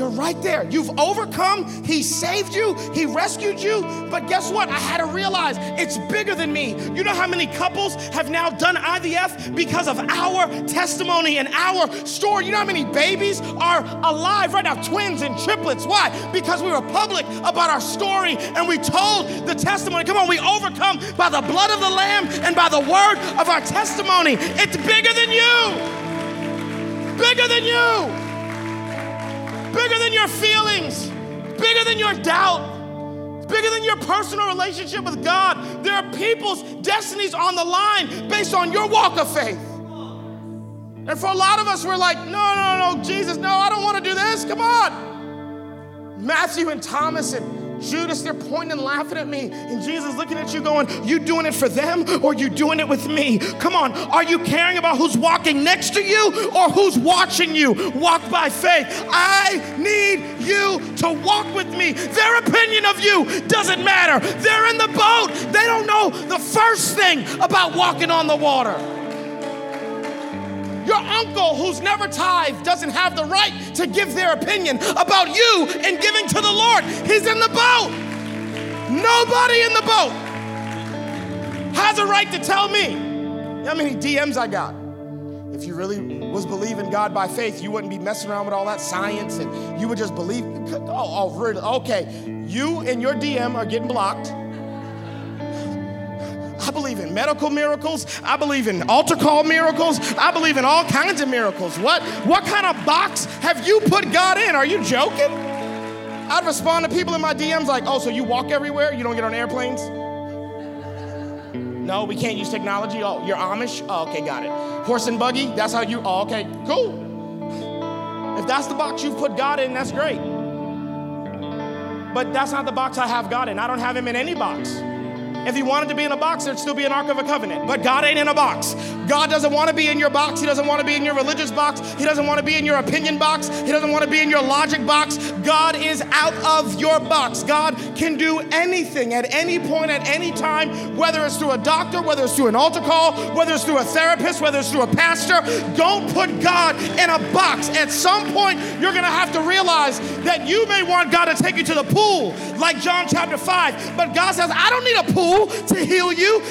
B: You're right there. You've overcome. He saved you. He rescued you. But guess what? I had to realize it's bigger than me. You know how many couples have now done IVF because of our testimony and our story? You know how many babies are alive right now? Twins and triplets. Why? Because we were public about our story and we told the testimony. Come on, we overcome by the blood of the Lamb and by the word of our testimony. It's bigger than you. Bigger than you bigger than your feelings, bigger than your doubt, bigger than your personal relationship with God. There are people's destinies on the line based on your walk of faith. And for a lot of us, we're like, no, no, no, Jesus, no, I don't want to do this. Come on. Matthew and Thomas and Judas, they're pointing and laughing at me. And Jesus looking at you going, You doing it for them or you doing it with me? Come on, are you caring about who's walking next to you or who's watching you walk by faith? I need you to walk with me. Their opinion of you doesn't matter. They're in the boat, they don't know the first thing about walking on the water. Your uncle who's never tithed doesn't have the right to give their opinion about you and giving to the Lord. He's in the boat. Nobody in the boat has a right to tell me how many DMs I got. If you really was believing God by faith, you wouldn't be messing around with all that science and you would just believe. Oh, oh really? Okay. You and your DM are getting blocked. I believe in medical miracles. I believe in altar call miracles. I believe in all kinds of miracles. What, what kind of box have you put God in? Are you joking? I'd respond to people in my DMs like, oh, so you walk everywhere? You don't get on airplanes? No, we can't use technology. Oh, you're Amish? Oh, okay, got it. Horse and buggy? That's how you, oh, okay, cool. If that's the box you've put God in, that's great. But that's not the box I have God in. I don't have him in any box. If he wanted to be in a box, there'd still be an Ark of a Covenant. But God ain't in a box. God doesn't want to be in your box. He doesn't want to be in your religious box. He doesn't want to be in your opinion box. He doesn't want to be in your logic box. God is out of your box. God can do anything at any point, at any time, whether it's through a doctor, whether it's through an altar call, whether it's through a therapist, whether it's through a pastor. Don't put God in a box. At some point, you're going to have to realize that you may want God to take you to the pool, like John chapter 5. But God says, I don't need a pool to heal you.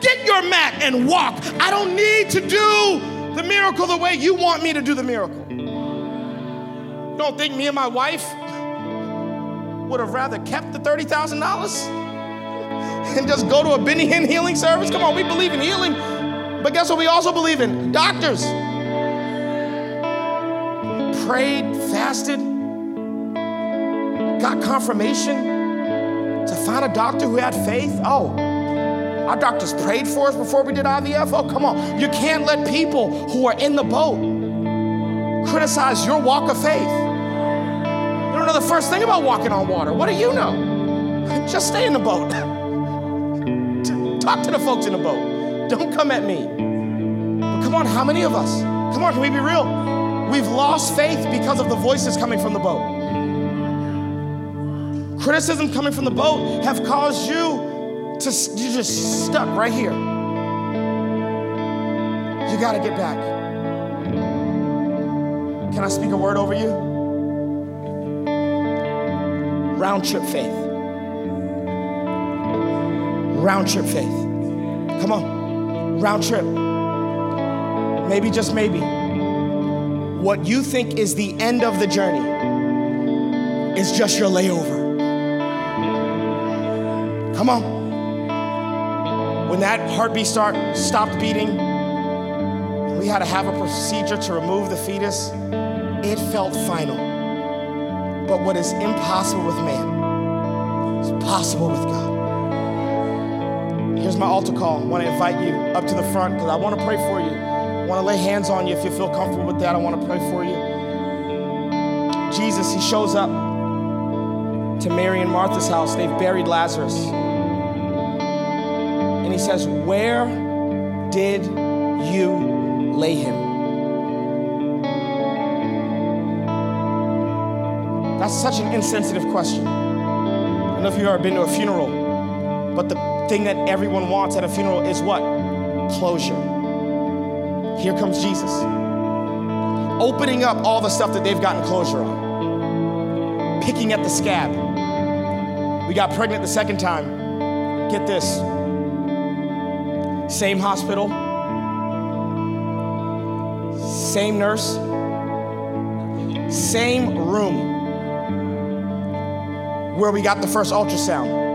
B: Get your mat and walk. I don't need to do the miracle the way you want me to do the miracle. Don't think me and my wife would have rather kept the $30,000 and just go to a Benny Hinn healing service? Come on, we believe in healing. But guess what we also believe in? Doctors. Prayed, fasted, got confirmation to find a doctor who had faith. Oh, our doctors prayed for us before we did IVF. Oh, come on. You can't let people who are in the boat criticize your walk of faith. You don't know the first thing about walking on water. What do you know? Just stay in the boat. Talk to the folks in the boat. Don't come at me. But come on, how many of us? Come on, can we be real? We've lost faith because of the voices coming from the boat. Criticism coming from the boat have caused you to you just stuck right here. You got to get back. Can I speak a word over you? Round trip faith. Round trip faith. Come on. Round trip. Maybe just maybe. What you think is the end of the journey is just your layover. Come on. When that heartbeat start stopped beating, we had to have a procedure to remove the fetus. It felt final. But what is impossible with man is possible with God. Here's my altar call. I want to invite you up to the front because I want to pray for you. I want to lay hands on you if you feel comfortable with that. I want to pray for you. Jesus, he shows up to Mary and Martha's house. They've buried Lazarus. He says, Where did you lay him? That's such an insensitive question. I don't know if you've ever been to a funeral, but the thing that everyone wants at a funeral is what? Closure. Here comes Jesus, opening up all the stuff that they've gotten closure on, picking at the scab. We got pregnant the second time. Get this same hospital, same nurse, same room where we got the first ultrasound.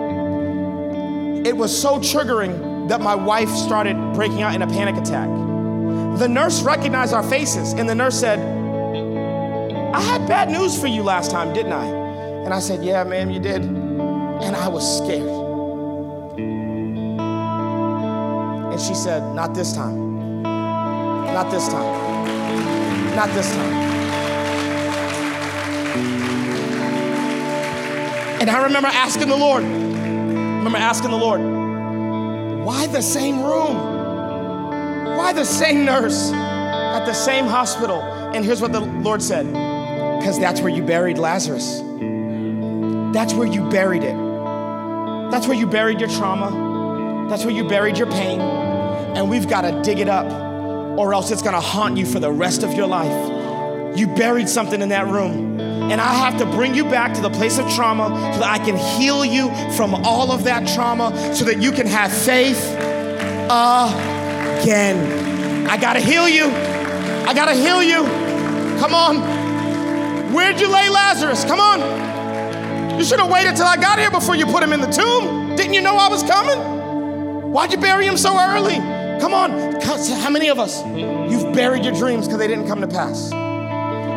B: It was so triggering that my wife started breaking out in a panic attack. The nurse recognized our faces, and the nurse said, I had bad news for you last time, didn't I? And I said, Yeah, ma'am, you did. And I was scared. And she said, Not this time. Not this time. Not this time. And I remember asking the Lord, I remember asking the Lord, why the same room? Why the same nurse at the same hospital? And here's what the Lord said because that's where you buried Lazarus. That's where you buried it. That's where you buried your trauma. That's where you buried your pain. And we've got to dig it up, or else it's going to haunt you for the rest of your life. You buried something in that room. And I have to bring you back to the place of trauma so that I can heal you from all of that trauma so that you can have faith again. I got to heal you. I got to heal you. Come on. Where'd you lay Lazarus? Come on. You should have waited till I got here before you put him in the tomb. Didn't you know I was coming? Why'd you bury him so early? Come on. How many of us? You've buried your dreams because they didn't come to pass.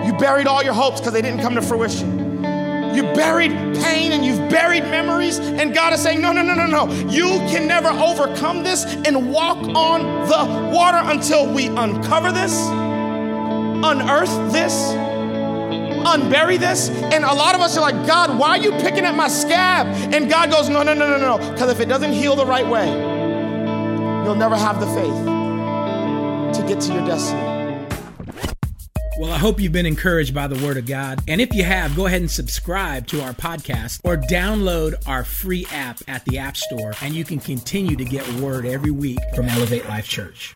B: You buried all your hopes because they didn't come to fruition. You buried pain and you've buried memories, and God is saying, No, no, no, no, no. You can never overcome this and walk on the water until we uncover this, unearth this, unbury this. And a lot of us are like, God, why are you picking at my scab? And God goes, No, no, no, no, no. Because if it doesn't heal the right way, you'll never have the faith to get to your destiny.
C: Well, I hope you've been encouraged by the Word of God. And if you have, go ahead and subscribe to our podcast or download our free app at the App Store, and you can continue to get Word every week from Elevate Life Church.